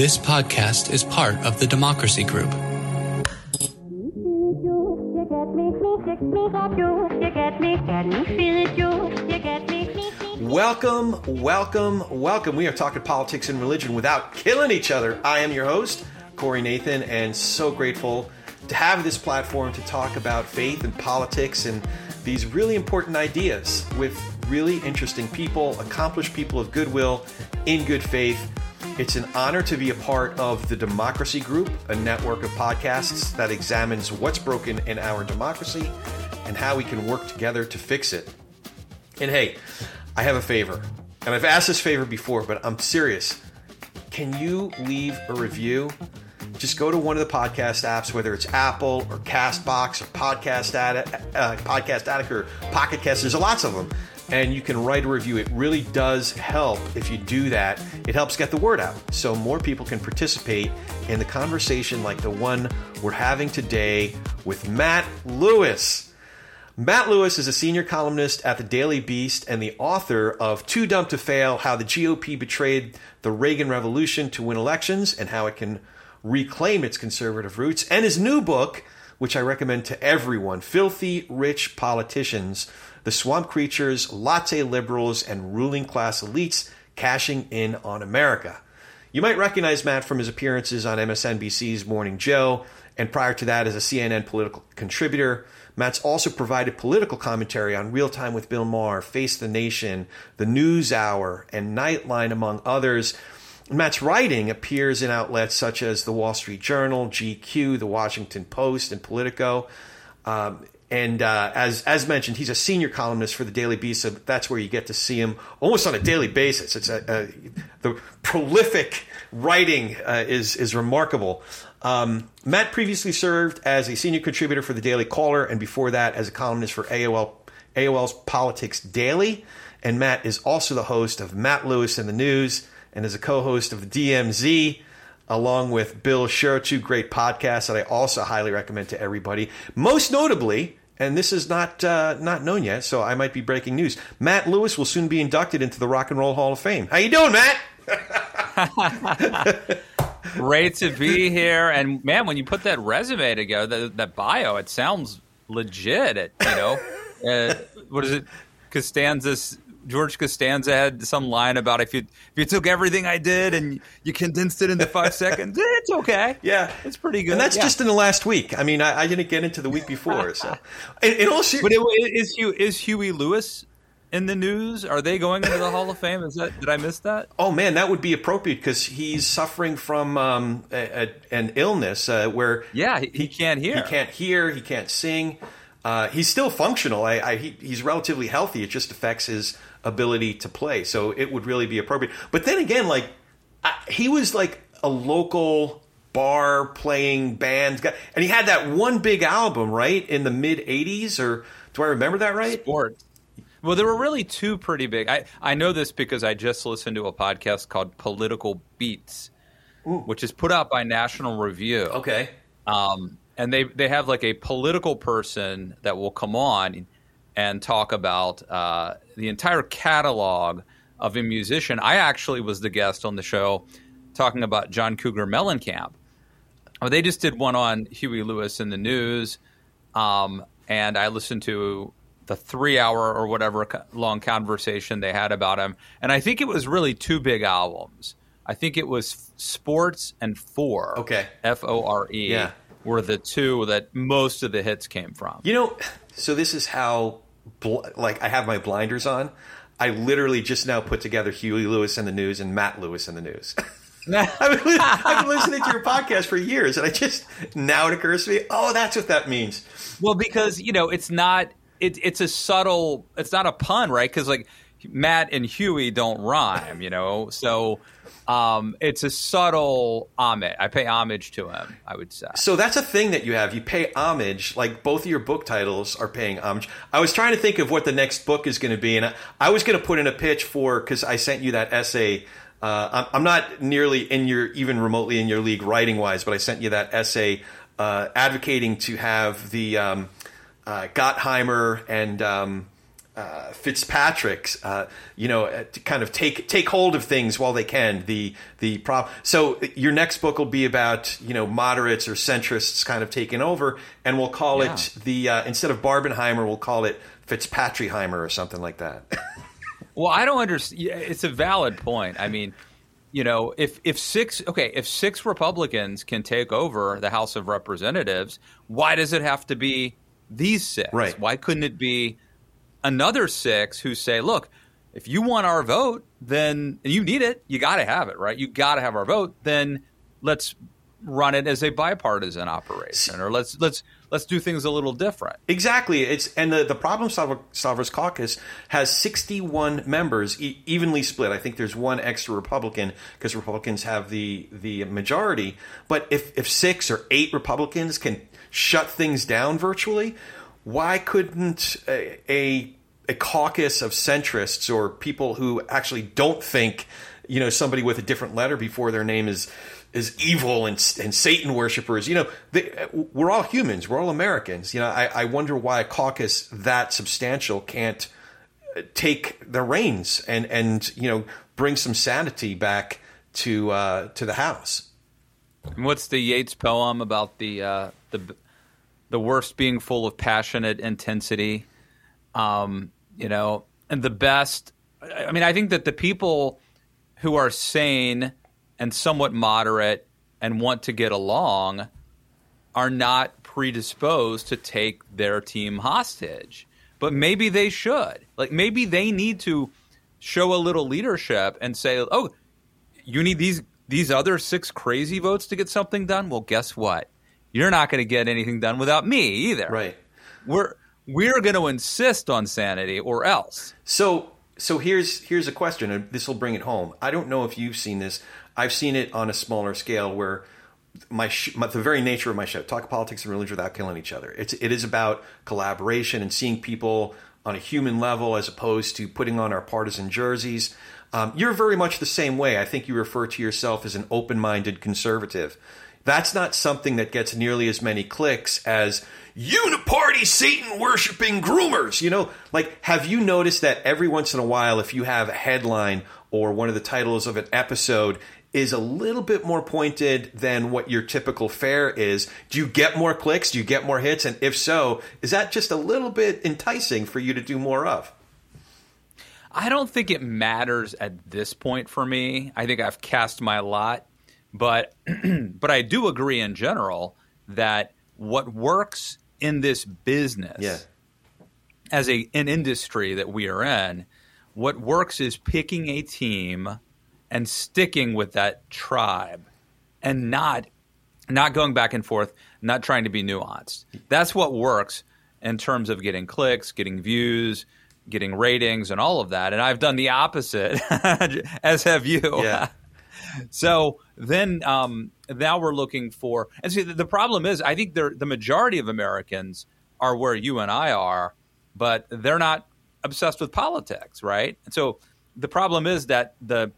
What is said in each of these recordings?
This podcast is part of the Democracy Group. Welcome, welcome, welcome. We are talking politics and religion without killing each other. I am your host, Corey Nathan, and so grateful to have this platform to talk about faith and politics and these really important ideas with really interesting people, accomplished people of goodwill, in good faith. It's an honor to be a part of the Democracy Group, a network of podcasts that examines what's broken in our democracy and how we can work together to fix it. And hey, I have a favor. And I've asked this favor before, but I'm serious. Can you leave a review? Just go to one of the podcast apps, whether it's Apple or Castbox or Podcast Addict, uh, Podcast Addict or Pocket Cast. There's lots of them and you can write a review. It really does help if you do that. It helps get the word out so more people can participate in the conversation like the one we're having today with Matt Lewis. Matt Lewis is a senior columnist at the Daily Beast and the author of Too Dumb to Fail How the GOP Betrayed the Reagan Revolution to Win Elections and How It Can Reclaim Its Conservative Roots, and his new book, which I recommend to everyone Filthy Rich Politicians the swamp creatures, latte liberals, and ruling class elites cashing in on America. You might recognize Matt from his appearances on MSNBC's Morning Joe, and prior to that as a CNN political contributor. Matt's also provided political commentary on Real Time with Bill Maher, Face the Nation, The News Hour, and Nightline, among others. Matt's writing appears in outlets such as the Wall Street Journal, GQ, the Washington Post, and Politico. Um, and uh, as as mentioned, he's a senior columnist for the Daily Beast, so that's where you get to see him almost on a daily basis. It's a, a the prolific writing uh, is is remarkable. Um, Matt previously served as a senior contributor for the Daily Caller, and before that, as a columnist for AOL AOL's Politics Daily. And Matt is also the host of Matt Lewis and the News, and is a co-host of the DMZ along with Bill Scher, two great podcasts that I also highly recommend to everybody. Most notably, and this is not uh, not known yet, so I might be breaking news. Matt Lewis will soon be inducted into the Rock and Roll Hall of Fame. How you doing, Matt? Great to be here, and man, when you put that resume together, that, that bio, it sounds legit. It, you know, uh, what is it? Costanza's George Costanza had some line about if you if you took everything I did and you condensed it into five seconds, eh, it's okay. Yeah, it's pretty good. And that's yeah. just in the last week. I mean, I, I didn't get into the week before. So, in, in all ser- but it, is Hugh is Huey Lewis and the News? Are they going into the Hall of Fame? Is that did I miss that? Oh man, that would be appropriate because he's suffering from um, a, a, an illness uh, where yeah he, he, can't hear. He can't hear. He can't sing. Uh, he's still functional. I, I, he, he's relatively healthy. It just affects his ability to play. So it would really be appropriate. But then again, like I, he was like a local bar playing band guy, and he had that one big album right in the mid '80s. Or do I remember that right? Sports. Well, there were really two pretty big. I, I know this because I just listened to a podcast called Political Beats, Ooh. which is put out by National Review. Okay. Um, and they they have like a political person that will come on and talk about uh, the entire catalog of a musician. I actually was the guest on the show talking about John Cougar Mellencamp. Well, they just did one on Huey Lewis and the News, um, and I listened to the three hour or whatever long conversation they had about him. And I think it was really two big albums. I think it was Sports and Four. Okay. F O R E. Yeah. Were the two that most of the hits came from. You know, so this is how bl- like I have my blinders on. I literally just now put together Huey Lewis and the News and Matt Lewis and the News. I've, been, I've, been, listening to your podcast for years, and I just now it occurs to me, oh, that's what that means. Well, because you know, it's not it, it's a subtle, it's not a pun, right? Because like Matt and Huey don't rhyme, you know, so um, it's a subtle homage. I pay homage to him. I would say. So that's a thing that you have. You pay homage. Like both of your book titles are paying homage. I was trying to think of what the next book is going to be, and I, I was going to put in a pitch for because I sent you that essay. Uh, I'm, not nearly in your even remotely in your league writing wise, but I sent you that essay uh, advocating to have the um, uh, Gottheimer and um, uh, Fitzpatrick's, uh, you know, uh, to kind of take take hold of things while they can. The the prop. So your next book will be about you know moderates or centrists kind of taking over, and we'll call Yeah. it the uh, instead of Barbenheimer, we'll call it Fitzpatrickheimer or something like that. Well, I don't understand. It's a valid point. I mean, you know, if if six okay, if six Republicans can take over the House of Representatives, why does it have to be these six? Right. Why couldn't it be another six who say, look, if you want our vote, then you need it, you got to have it, right? You got to have our vote. Then let's run it as a bipartisan operation, or let's let's let's do things a little different. Exactly. It's and the the Problem Solver, Solvers Caucus has 61 members, e- evenly split. I think there's one extra Republican because Republicans have the the majority. But if if six or eight Republicans can shut things down virtually, why couldn't a, a a caucus of centrists or people who actually don't think, you know, somebody with a different letter before their name is is evil and, and Satan worshippers. You know, they, we're all humans. We're all Americans. You know, I, I wonder why a caucus that substantial can't uh, take the reins and and you know bring some sanity back to uh, to the House. And what's the Yeats poem about the uh, the the worst being full of passionate intensity? Um, you know, and the best. I mean, I think that the people who are sane and somewhat moderate and want to get along are not predisposed to take their team hostage. But maybe they should. Like maybe they need to show a little leadership and say, "Oh, you need these these other six crazy votes to get something done." Well, guess what? You're not going to get anything done without me either. Right. We're we're going to insist on sanity or else. So so here's here's a question, and this will bring it home. I don't know if you've seen this. I've seen it on a smaller scale where my, sh- my the very nature of my show, talk politics and religion without killing each other. It's it is about collaboration and seeing people on a human level as opposed to putting on our partisan jerseys. Um, you're very much the same way. I think you refer to yourself as an open-minded conservative. That's not something that gets nearly as many clicks as uniparty Satan worshiping groomers. You know, like, have you noticed that every once in a while, if you have a headline or one of the titles of an episode is a little bit more pointed than what your typical fare is, do you get more clicks? Do you get more hits? And if so, is that just a little bit enticing for you to do more of? I don't think it matters at this point for me. I think I've cast my lot, but but I do agree in general that what works in this business Yeah. as a an industry that we are in, what works is picking a team and sticking with that tribe and not not going back and forth, not trying to be nuanced. That's what works in terms of getting clicks, getting views, getting ratings and all of that. And I've done the opposite as have you. Yeah. So then um, now we're looking for, and see, the, the problem is, I think the majority of Americans are where you and I are, but they're not obsessed with politics, right? And so the problem is that the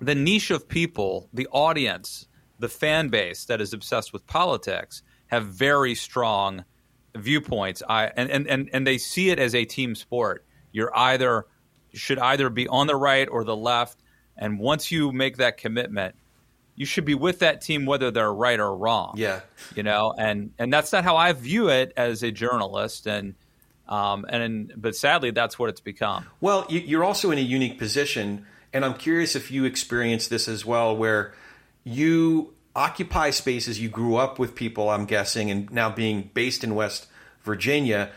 the niche of people, the audience, the fan base that is obsessed with politics, have very strong viewpoints. I and, and, and, and they see it as a team sport. You're either should either be on the right or the left. And once you make that commitment, you should be with that team whether they're right or wrong. Yeah. You know, and and that's not how I view it as a journalist and um and but sadly that's what it's become. Well, you- you're also in a unique position, and I'm curious if you experience this as well, where you occupy spaces. You grew up with people, I'm guessing, and now being based in West Virginia,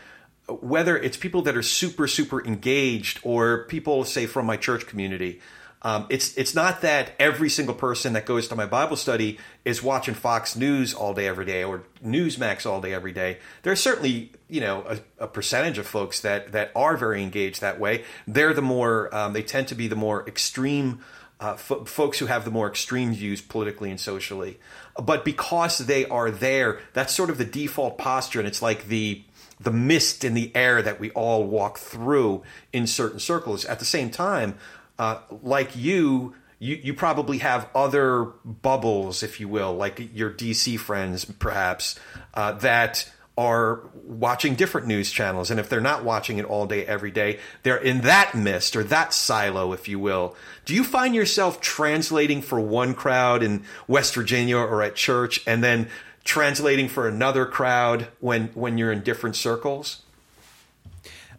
whether it's people that are super, super engaged or people, say, from my church community. Um, it's it's not that every single person that goes to my Bible study is watching Fox News all day every day or Newsmax all day every day. There's certainly you know a, a percentage of folks that that are very engaged that way. They're the more um, they tend to be the more extreme uh, fo- folks who have the more extreme views politically and socially. But because they are there, that's sort of the default posture, and it's like the the mist in the air that we all walk through in certain circles. At the same time, uh, like you, you, you probably have other bubbles, if you will, like your DC friends, perhaps, uh, that are watching different news channels. And if they're not watching it all day, every day, they're in that mist or that silo, if you will. Do you find yourself translating for one crowd in West Virginia or at church and then translating for another crowd when, when you're in different circles?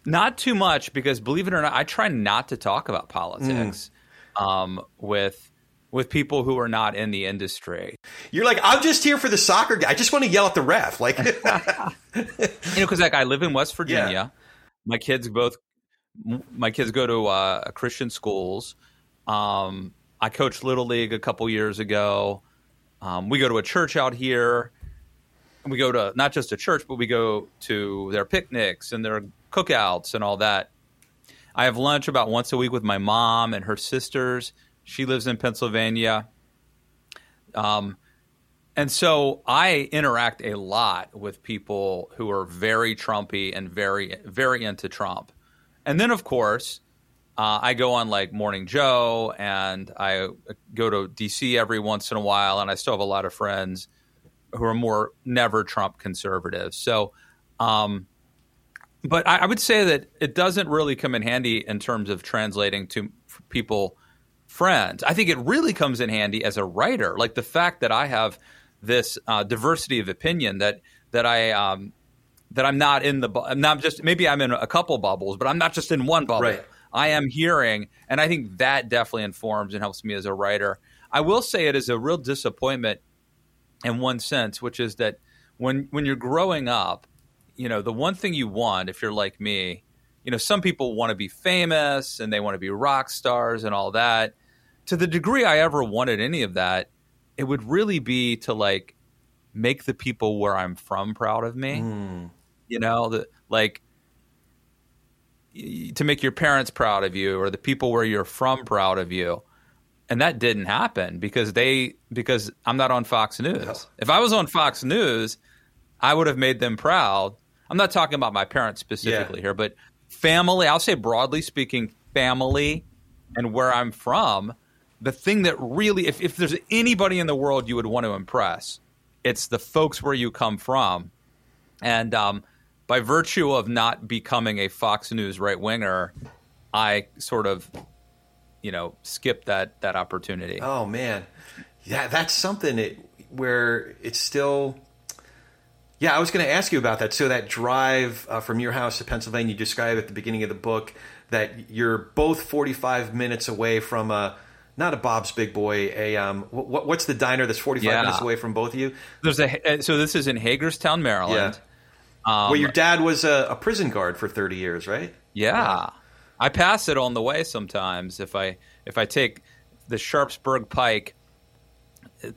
Not too much because believe it or not, I try not to talk about politics mm. um, with with people who are not in the industry. You're like, I'm just here for the soccer guy. I just want to yell at the ref. Like, you know, because like I live in West Virginia. Yeah. My kids both, my kids go to uh, Christian schools. Um, I coached little league a couple years ago. Um, we go to a church out here. We go to not just a church, but we go to their picnics and their cookouts and all that. I have lunch about once a week with my mom and her sisters she lives in Pennsylvania. Um, and so I interact a lot with people who are very Trumpy and very, very into Trump. And then, of course, uh, I go on like Morning Joe and I go to DC every once in a while. And I still have a lot of friends who are more never Trump conservatives. So, um, but I, I would say that it doesn't really come in handy in terms of translating to people friends. I think it really comes in handy as a writer, like the fact that I have this uh, diversity of opinion that that I um, that I'm not in the I'm not just maybe I'm in a couple bubbles, but I'm not just in one bubble. Right. I am hearing, and I think that definitely informs and helps me as a writer. I will say it is a real disappointment in one sense, which is that when when you're growing up, you know, the one thing you want if you're like me, you know, some people want to be famous and they want to be rock stars and all that to the degree I ever wanted any of that, it would really be to like make the people where I'm from proud of me. Mm. You know, the, like to make your parents proud of you or the people where you're from proud of you. And that didn't happen because they because I'm not on Fox News. No. If I was on Fox News, I would have made them proud. I'm not talking about my parents specifically yeah. here, but family, I'll say broadly speaking, family and where I'm from the thing that really, if, if there's anybody in the world you would want to impress, it's the folks where you come from. And um, by virtue of not becoming a Fox News right winger, I sort of, you know, skipped that that opportunity. Oh man, yeah, that's something it, where it's still. Yeah, I was going to ask you about that. So that drive uh, from your house to Pennsylvania, you describe at the beginning of the book that you're both 45 minutes away from a not a Bob's Big Boy. A um, what, what's the diner that's forty five yeah. minutes away from both of you? There's a uh, so this is in Hagerstown, Maryland. Yeah. Um, Where your dad was a, a, prison guard for thirty years, right? Yeah. yeah. I pass it on the way sometimes if I if I take the Sharpsburg Pike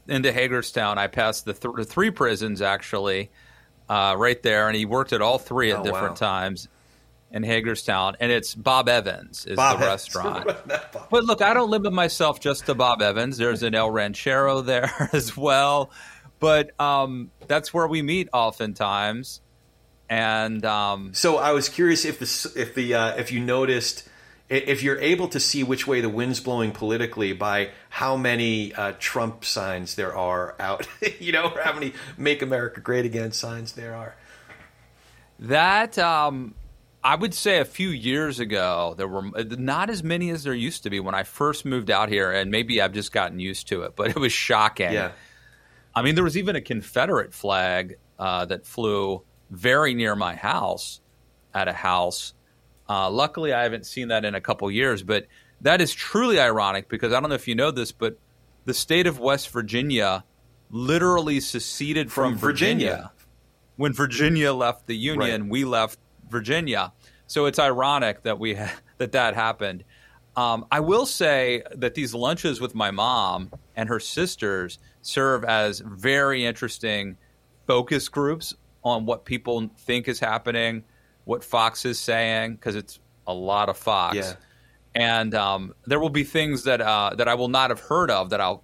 into Hagerstown. I pass the, th- the three prisons actually uh, right there, and he worked at all three at oh, different wow. times in Hagerstown, and it's Bob Evans is Bob the Evans. restaurant. but look, I don't limit myself just to Bob Evans. There's an El Ranchero there as well, but um, that's where we meet oftentimes. And um, so I was curious if the if the uh, if you noticed if you're able to see which way the wind's blowing politically by how many uh, Trump signs there are out, you know, or how many "Make America Great Again" signs there are. That um, I would say a few years ago there were not as many as there used to be when I first moved out here, and maybe I've just gotten used to it, but it was shocking. Yeah. I mean, there was even a Confederate flag uh, that flew very near my house at a house. Uh, luckily, I haven't seen that in a couple years, but that is truly ironic because I don't know if you know this, but the state of West Virginia literally seceded from, from Virginia. Virginia. When Virginia left the Union, right. we left Virginia. So it's ironic that we that that happened. Um, I will say that these lunches with my mom and her sisters serve as very interesting focus groups on what people think is happening, what Fox is saying, because it's a lot of Fox. Yeah. And um, there will be things that uh, that I will not have heard of that I'll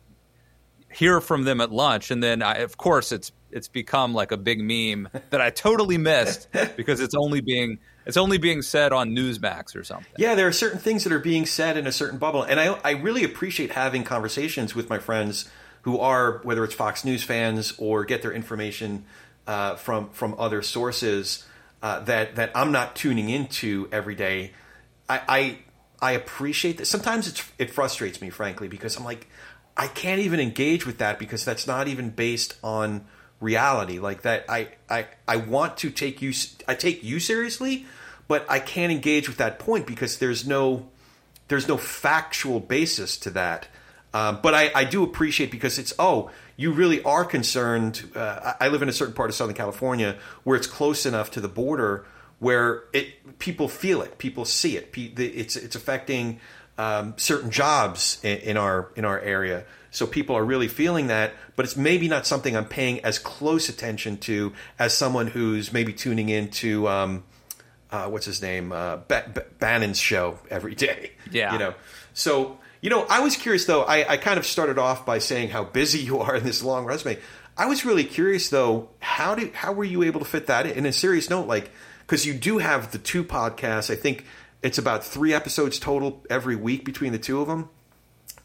hear from them at lunch, and then I, of course it's it's become like a big meme that I totally missed because it's only being it's only being said on Newsmax or something. Yeah, there are certain things that are being said in a certain bubble, and I I really appreciate having conversations with my friends who are whether it's Fox News fans or get their information uh, from from other sources uh, that that I'm not tuning into every day. I, I I appreciate that. Sometimes it's it frustrates me, frankly, because I'm like, I can't even engage with that because that's not even based on reality. Like that, I I I want to take you. I take you seriously, but I can't engage with that point because there's no there's no factual basis to that. Um, but I, I do appreciate because it's oh you really are concerned. Uh, I live in a certain part of Southern California where it's close enough to the border where it people feel it, people see it. It's it's affecting um, certain jobs in, in, our in our area. So people are really feeling that, but it's maybe not something I'm paying as close attention to as someone who's maybe tuning into um, uh, what's his name uh, ba- ba- Bannon's show every day. Yeah, you know. So you know, I was curious though. I, I kind of started off by saying how busy you are in this long resume. I was really curious though. How did how were you able to fit that in? In a serious note, like because you do have the two podcasts. I think it's about three episodes total every week between the two of them.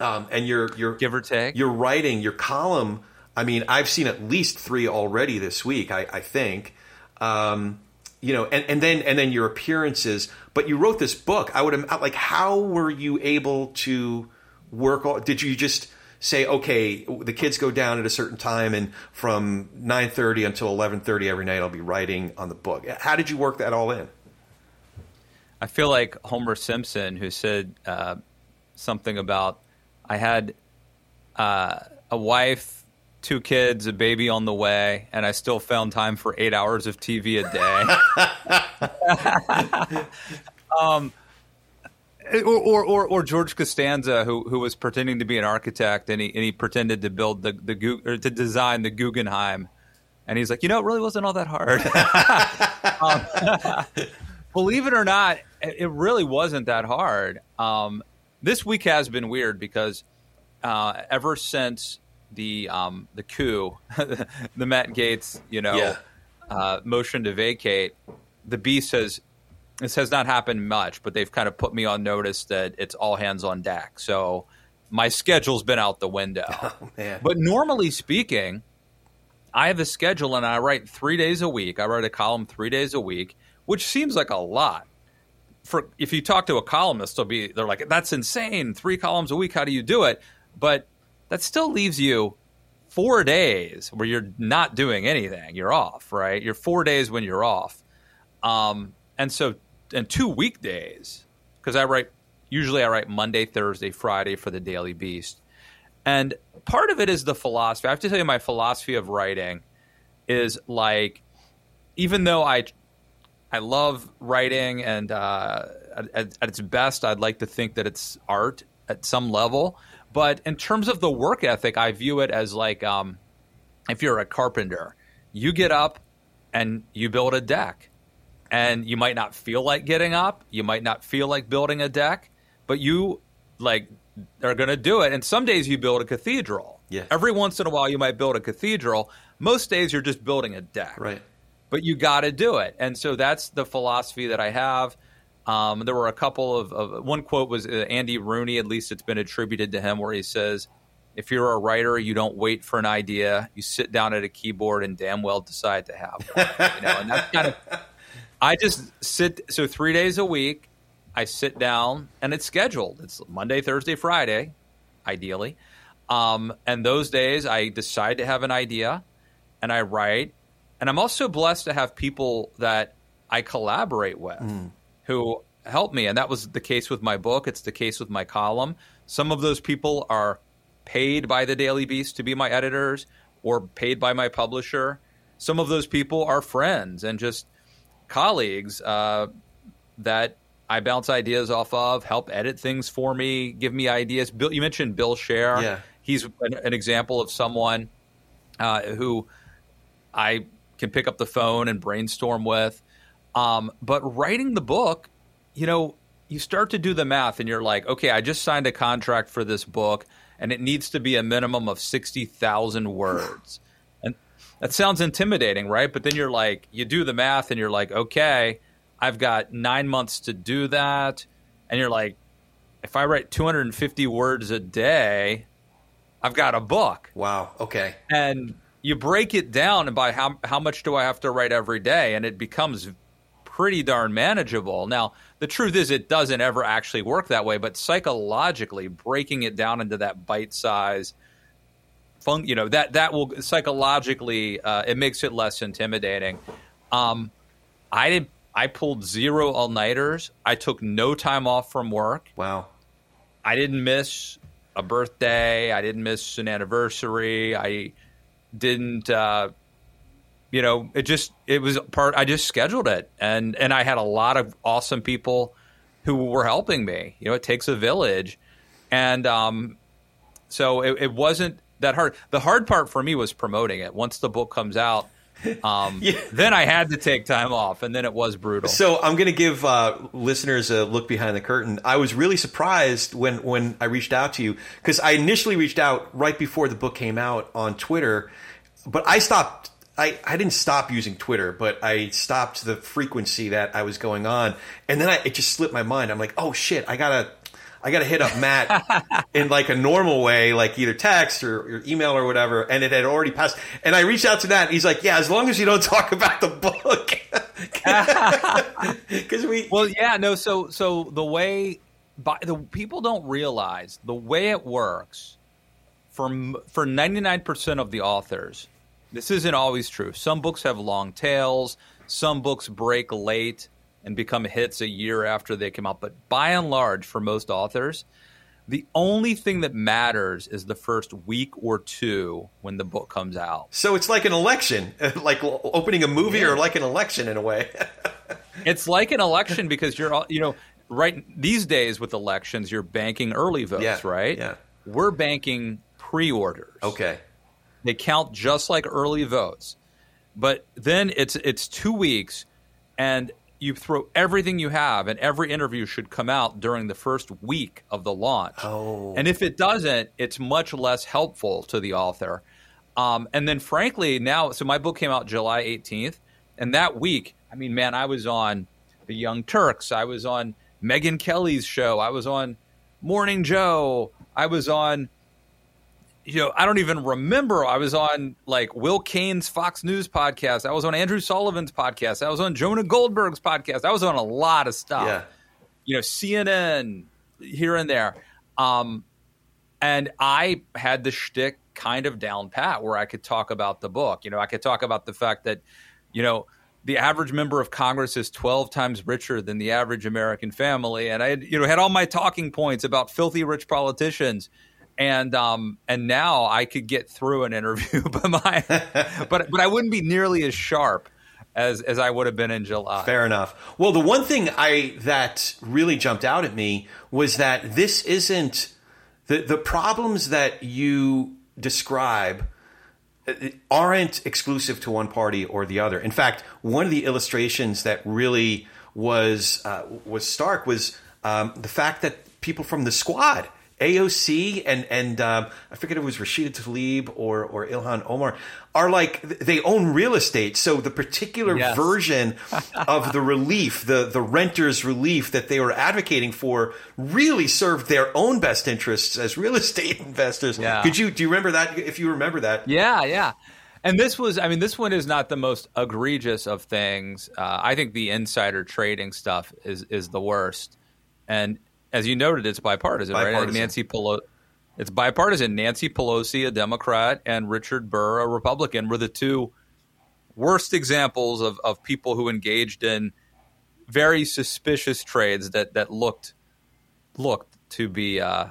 Um, and you're you're give or take. You're writing your column. I mean, I've seen at least three already this week. I, I think. Um, you know, and, and then and then your appearances. But you wrote this book. I would like. How were you able to work? All, Did you just say, okay, the kids go down at a certain time, and from nine thirty until eleven thirty every night, I'll be writing on the book. How did you work that all in? I feel like Homer Simpson, who said uh, something about, I had uh, a wife, two kids, a baby on the way, and I still found time for eight hours of TV a day. um, or, or, or, or, George Costanza, who who was pretending to be an architect, and he and he pretended to build the the or to design the Guggenheim, and he's like, you know, it really wasn't all that hard. um, believe it or not, it really wasn't that hard. Um, this week has been weird because uh, ever since the um, the coup, the Matt Gaetz, you know, yeah. uh, motion to vacate, the beast has this has not happened much, but they've kind of put me on notice that it's all hands on deck. So my schedule's been out the window. Oh, but normally speaking, I have a schedule and I write three days a week. I write a column three days a week, which seems like a lot. For if you talk to a columnist, they'll be they're like, "That's insane! Three columns a week. How do you do it?" But that still leaves you four days where you're not doing anything. You're off, right? You're four days when you're off. Um, and so and two weekdays because I write usually I write Monday, Thursday, Friday for the Daily Beast. And part of it is the philosophy. I have to tell you my philosophy of writing is like even though I I love writing and uh, at, at its best I'd like to think that it's art at some level, but in terms of the work ethic, I view it as like um, if you're a carpenter, you get up and you build a deck and you might not feel like getting up, you might not feel like building a deck, but you like are going to do it. And some days you build a cathedral. Yeah. Every once in a while you might build a cathedral. Most days you're just building a deck. Right. But you got to do it. And so that's the philosophy that I have. Um, there were a couple of, of one quote was uh, Andy Rooney, at least it's been attributed to him, where he says, if you're a writer, you don't wait for an idea. You sit down at a keyboard and damn well decide to have one. you know, and that's kind of I just sit so three days a week. I sit down and it's scheduled. It's Monday, Thursday, Friday, ideally. Um, and those days I decide to have an idea and I write. And I'm also blessed to have people that I collaborate with mm. Who help me. And that was the case with my book. It's the case with my column. Some of those people are paid by the Daily Beast to be my editors or paid by my publisher. Some of those people are friends and just colleagues uh, that I bounce ideas off of, help edit things for me, give me ideas. Bill, you mentioned Bill Scher. Yeah. He's an, an example of someone uh, who I can pick up the phone and brainstorm with. Um, but writing the book, you know, you start to do the math and you're like, okay, I just signed a contract for this book and it needs to be a minimum of 60,000 words. And that sounds intimidating, right? But then you're like, you do the math and you're like, okay, I've got nine months to do that. And you're like, if I write 250 words a day, I've got a book. Wow. Okay. And you break it down and by how how much do I have to write every day, and it becomes pretty darn manageable. Now, the truth is, it doesn't ever actually work that way, but psychologically, breaking it down into that bite size, fun, you know, that that will psychologically uh, it makes it less intimidating. Um, I did. I pulled zero all nighters. I took no time off from work. Wow. I didn't miss a birthday. I didn't miss an anniversary. I didn't. Uh, you know, it just it was part. I just scheduled it, and and I had a lot of awesome people who were helping me. You know, it takes a village, and um, so it, it wasn't that hard. The hard part for me was promoting it. Once the book comes out, um, yeah. then I had to take time off, and then it was brutal. So I'm going to give uh, listeners a look behind the curtain. I was really surprised when when I reached out to you because I initially reached out right before the book came out on Twitter, but I stopped I, I didn't stop using Twitter, but I stopped the frequency that I was going on, and then I, it just slipped my mind. I'm like, oh shit, I gotta I gotta hit up Matt in like a normal way, like either text or, or, email or whatever, and it had already passed. And I reached out to Matt, he's like, yeah, as long as you don't talk about the book, because we. Well, yeah, no. So so the way, by, the people don't realize the way it works. For for 99% of the authors, this isn't always true. Some books have long tails. Some books break late and become hits a year after they come out. But by and large, for most authors, the only thing that matters is the first week or two when the book comes out. So it's like an election, like opening a movie yeah. or like an election in a way. it's like an election because you're, you know, right these days with elections, you're banking early votes, yeah. right? Yeah. We're banking pre orders. Okay. They count just like early votes. But then it's it's 2 weeks and you throw everything you have and every interview should come out during the first week of the launch. Oh. And if it doesn't, it's much less helpful to the author. Um, and then frankly, now so my book came out July 18th and that week, I mean, man, I was on The Young Turks, I was on Megyn Kelly's show, I was on Morning Joe, I was on you know, I don't even remember. I was on like Will Cain's Fox News podcast. I was on Andrew Sullivan's podcast. I was on Jonah Goldberg's podcast. I was on a lot of stuff. Yeah. You know, CNN here and there. Um, and I had the shtick kind of down pat where I could talk about the book. You know, I could talk about the fact that, you know, the average member of Congress is 12 times richer than the average American family. And I, had, you know, had all my talking points about filthy rich politicians and um and now I could get through an interview, but my but but I wouldn't be nearly as sharp as as I would have been in July. Fair enough. Well, the one thing I that really jumped out at me was that this isn't the the problems that you describe uh, aren't exclusive to one party or the other. In fact, one of the illustrations that really was uh, was stark was um, the fact that people from the squad AOC and and um, I forget if it was Rashida Tlaib or or Ilhan Omar are like they own real estate. So the particular yes. version of the relief, the the renters relief that they were advocating for, really served their own best interests as real estate investors. Yeah. Could you do you remember that? If you remember that, yeah, yeah. And this was, I mean, this one is not the most egregious of things. Uh, I think the insider trading stuff is is the worst. And as you noted, it's bipartisan, bipartisan. right? Nancy Pelosi. It's bipartisan. Nancy Pelosi, a Democrat, and Richard Burr, a Republican, were the two worst examples of, of people who engaged in very suspicious trades that that looked looked to be uh,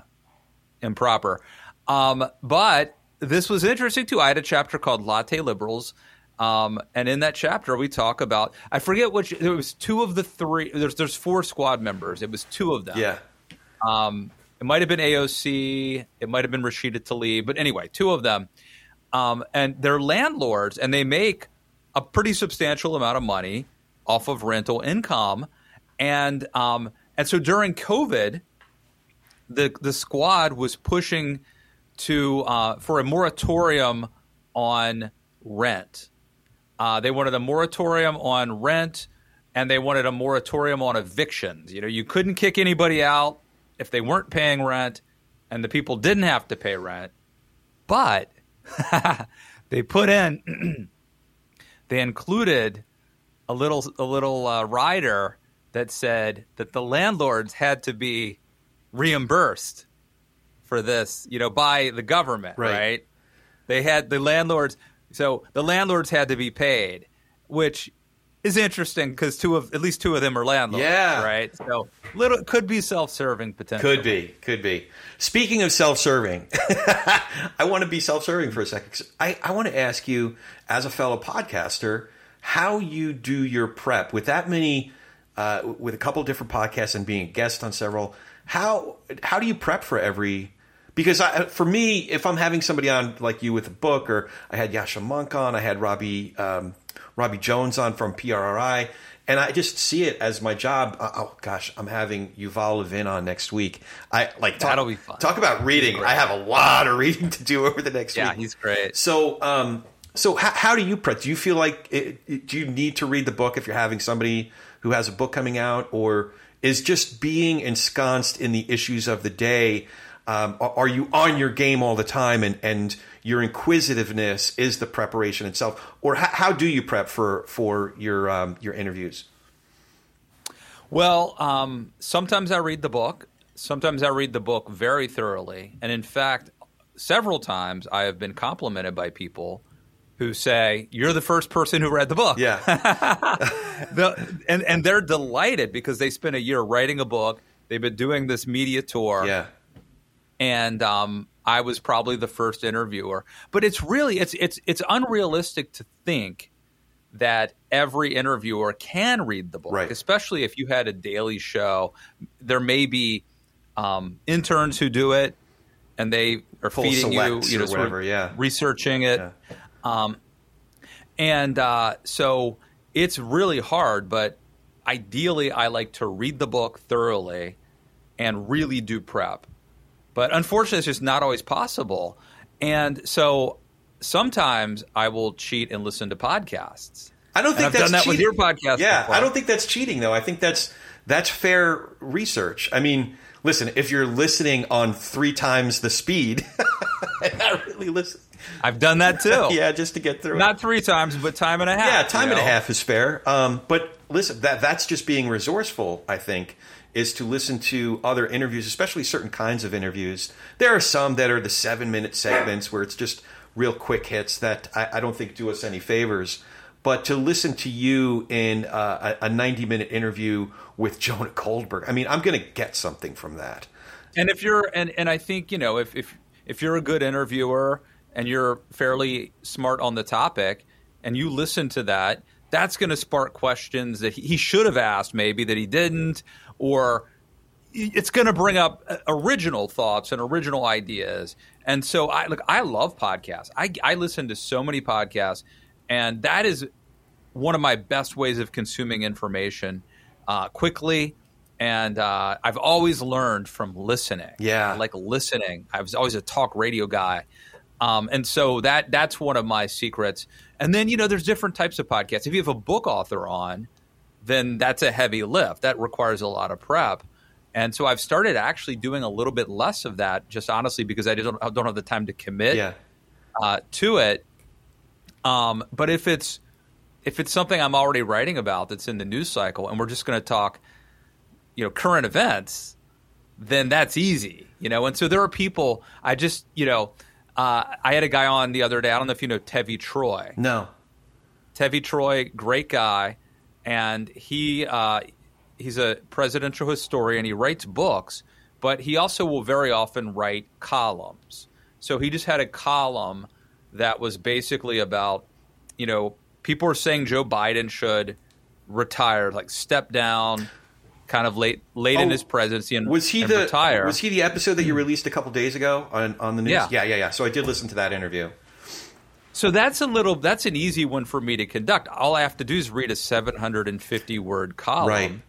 improper. Um, but this was interesting too. I had a chapter called Latte Liberals. Um, and in that chapter, we talk about I forget which. There was two of the three. There's there's four squad members. It was two of them. Yeah. Um, it might have been AOC. It might have been Rashida Tlaib. But anyway, two of them. Um, and they're landlords, and they make a pretty substantial amount of money off of rental income. And um, and so during COVID, the the squad was pushing to uh, for a moratorium on rent. Uh, they wanted a moratorium on rent, and they wanted a moratorium on evictions. You know, you couldn't kick anybody out if they weren't paying rent and the people didn't have to pay rent. But they put in they included a little a little uh, rider that said that the landlords had to be reimbursed for this, you know, by the government, Right. right? They had the landlords, so the landlords had to be paid, which is interesting because two of at least two of them are landlords, Yeah. right? So little could be self-serving potentially. Could be, could be. Speaking of self-serving, I want to be self-serving for a second. I, I want to ask you, as a fellow podcaster, how you do your prep with that many, uh, with a couple different podcasts and being a guest on several. How how do you prep for every? Because I, for me, if I'm having somebody on like you with a book, or I had Yascha Mounk on, I had Robbie um, Robbie Jones on from PRRI, and I just see it as my job. Uh, oh gosh, I'm having Yuval Levin on next week. I like talk, That'll be fun. Talk about reading. I have a lot of reading to do over the next Yeah, week. he's great. So, um, so how, how do you prep? Do you feel like it, it- do you need to read the book if you're having somebody who has a book coming out, or is just being ensconced in the issues of the day? Um, are you on your game all the time, and and your inquisitiveness is the preparation itself, or how, how do you prep for for your um, your interviews? Well, um, sometimes I read the book. Sometimes I read the book very thoroughly. And in fact, several times I have been complimented by people who say, You're the first person who read the book. Yeah, The- and, and they're delighted because they spent a year writing a book. They've been doing this media tour. yeah, And um, I was probably the first interviewer. But it's really it's it's it's unrealistic to think that every interviewer can read the book, Right. especially if you had a daily show. There may be um, interns who do it, and they are Full feeding you, you know, or sort of whatever, yeah. researching it. Yeah. Um, and uh, so it's really hard, but ideally, I like to read the book thoroughly and really do prep. But unfortunately, it's just not always possible. And so sometimes I will cheat and listen to podcasts. I don't think I've that's done that with cheating. your podcast Yeah, before. I don't think that's cheating though. I think that's that's fair research. I mean, listen, if you're listening on three times the speed, not really listen. I've done that too. Yeah, just to get through. it. Not three times, but time and a half. yeah, time you and a half is fair. Um, but listen, that that's just being resourceful. I think is to listen to other interviews, especially certain kinds of interviews. There are some that are the seven minute segments where it's just real quick hits that I, I don't think do us any favors. But to listen to you in uh, a, a 90 minute interview with Jonah Goldberg, I mean, I'm going to get something from that. And if you're and, and I think, you know, if, if if you're a good interviewer and you're fairly smart on the topic and you listen to that, that's going to spark questions that he should have asked maybe that he didn't or it's going to bring up uh, original thoughts and original ideas. And so I look I love podcasts. I I listen to so many podcasts and that is one of my best ways of consuming information uh, quickly. And uh, I've always learned from listening. Yeah. I like listening. I was always a talk radio guy, um, and so that that's one of my secrets. And then you know, there's different types of podcasts. If you have a book author on, then that's a heavy lift. That requires a lot of prep. And so I've started actually doing a little bit less of that, just honestly because I don't I don't have the time to commit Yeah. uh, to it. Um, but if it's if it's something I'm already writing about that's in the news cycle, and we're just going to talk, you know, current events, then that's easy, you know. And so there are people. I just, you know, uh, I had a guy on the other day. I don't know if you know Tevi Troy. No. Tevi Troy, great guy, and he uh, he's a presidential historian. He writes books, but he also will very often write columns. So he just had a column that was basically about, you know, people are saying Joe Biden should retire, like step down, kind of late late in Oh, his presidency and, Was he and the retire. was he the episode that you released a couple days ago on, on the news? Yeah. yeah, yeah, yeah. So I did listen to that interview. So that's a little that's an easy one for me to conduct. All I have to do is read a 750 word column. Right.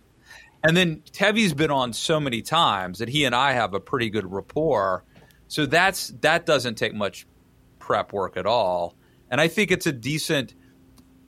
And then Tevi's been on so many times that he and I have a pretty good rapport. So that's that doesn't take much prep work at all. And I think it's a decent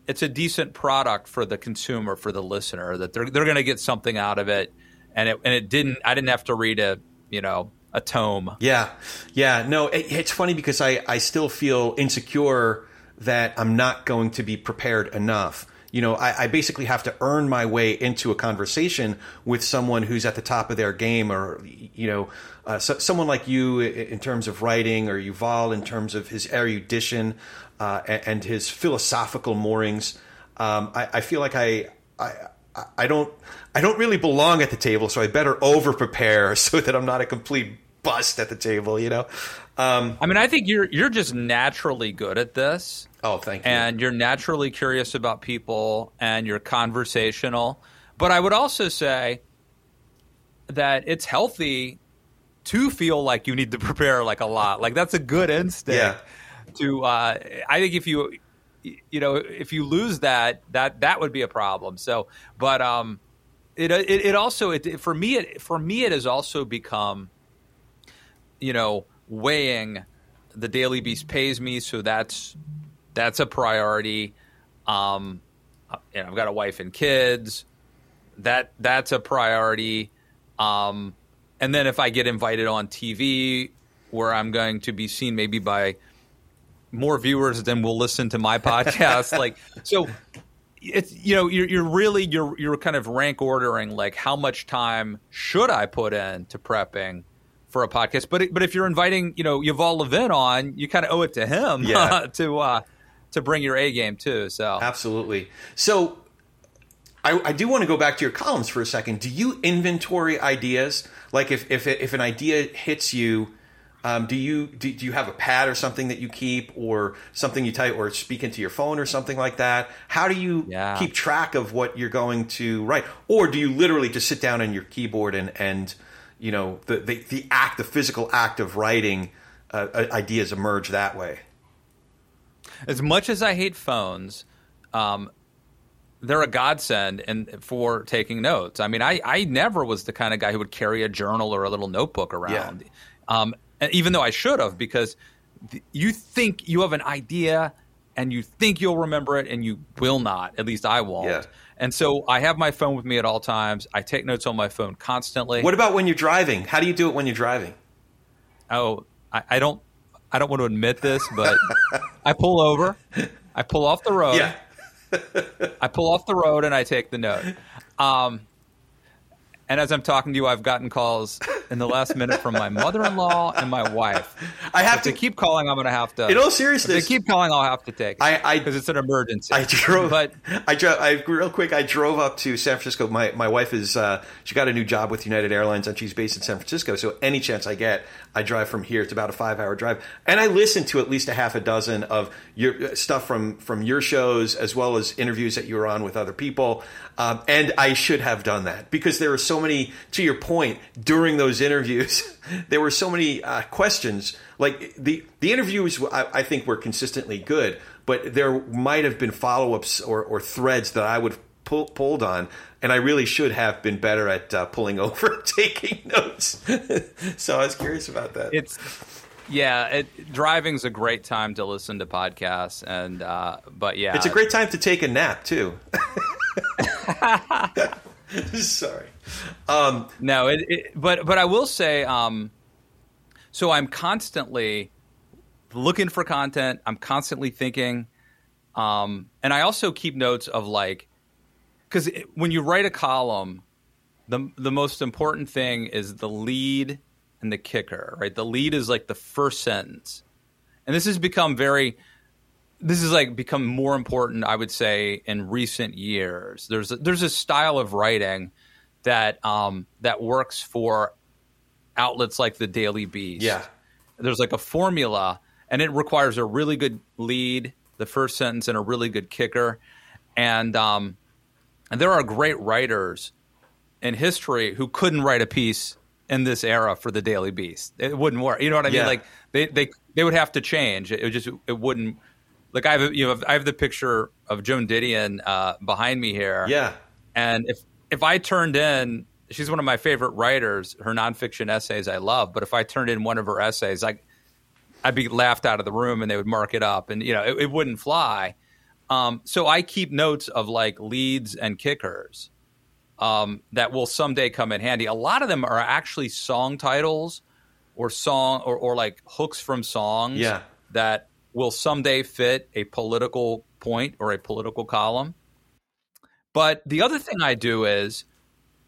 it's a decent product for the consumer, for the listener, that they're they're gonna get something out of it. And it and it didn't I didn't have to read a you know, a tome. Yeah, yeah. No, it, it's funny because I, I still feel insecure that I'm not going to be prepared enough. You know, I, I, basically have to earn my way into a conversation with someone who's at the top of their game, or you know, uh, so, someone like you in terms of writing, or Yuval in terms of his erudition uh, and, and, his philosophical moorings. Um, I, I, feel like I, I I don't I don't really belong at the table, so I better over prepare so that I'm not a complete bust at the table. You know. Um, I mean, I think you're you're just naturally good at this. Oh, thank you. And you're naturally curious about people, and you're conversational. But I would also say that it's healthy to feel like you need to prepare like a lot. Like that's a good instinct. Yeah. To uh, I think if you you know if you lose that that that would be a problem. So, but um, it it, it also it, for me it for me it has also become you know weighing the Daily Beast pays me, so that's that's a priority. Um, you know, I've got a wife and kids. That that's a priority. Um, and then if I get invited on TV, where I'm going to be seen maybe by more viewers than will listen to my podcast, like so, it's you know you're, you're really you're you're kind of rank ordering like how much time should I put in to prepping for a podcast. But but if you're inviting you know Yuval Levin on, you kind of owe it to him yeah. to uh, to bring your A game too. So absolutely. So I, I do want to go back to your columns for a second. Do you inventory ideas? Like if if if an idea hits you. Um, do you do, do, you have a pad or something that you keep, or something you type, or speak into your phone or something like that? How do you yeah. keep track of what you're going to write, or do you literally just sit down on your keyboard and and you know the the, the act, the physical act of writing uh, uh ideas emerge that way? as much as I hate phones, um, they're a godsend and for taking notes. I mean, I, I never was the kind of guy who would carry a journal or a little notebook around, yeah. um, even though I should have, because th- you think you have an idea and you think you'll remember it and you will not. At least I won't. Yeah. And so I have my phone with me at all times. I take notes on my phone constantly. What about when you're driving? How do you do it when you're driving? Oh, I, I don't I don't want to admit this, but I pull over, I pull off the road. Yeah. I pull off the road and I take the note. Um, and as I'm talking to you, I've gotten calls in the last minute from my mother-in-law and my wife. I have to keep calling. I'm going to have to. In all seriousness, they keep calling. I'll have to take. It I because it's an emergency. I drove. But I drove. I real quick. I drove up to San Francisco. My my wife is uh, she got a new job with United Airlines and she's based in San Francisco. So any chance I get, I drive from here. It's about a five hour drive, and I listen to at least a half a dozen of your uh, stuff from from your shows as well as interviews that you were on with other people. Um, and I should have done that because there are so many. To your point, during those interviews, there were so many uh, questions. Like the the interviews, I, I, think were consistently good, but there might have been follow ups or, or threads that I would pull, pulled on, and I really should have been better at uh, pulling over, taking notes. so I was curious about that. It's yeah, it, driving's a great time to listen to podcasts, and uh, but yeah, it's a great time to take a nap too. Sorry. Um, no, it, it, but but I will say, um, so I'm constantly looking for content. I'm constantly thinking, um, and I also keep notes of like, because when you write a column, the the most important thing is the lead and the kicker, right? The lead is like the first sentence, and this has become very this is like become more important, I would say, in recent years. There's a, there's a style of writing that um, that works for outlets like the Daily Beast. Yeah, there's like a formula, and it requires a really good lead, the first sentence, and a really good kicker. And um, and there are great writers in history who couldn't write a piece in this era for the Daily Beast. It wouldn't work. You know what I mean? Like they they they would have to change. It, it just it wouldn't like I have, you know, I have the picture of Joan Didion uh, behind me here. Yeah. And if if I turned in, she's one of my favorite writers. Her nonfiction essays I love, but if I turned in one of her essays, like I'd be laughed out of the room, and they would mark it up, and you know, it, it wouldn't fly. Um, so I keep notes of like leads and kickers um, that will someday come in handy. A lot of them are actually song titles or song or, or like hooks from songs yeah. that will someday fit a political point or a political column. But the other thing I do is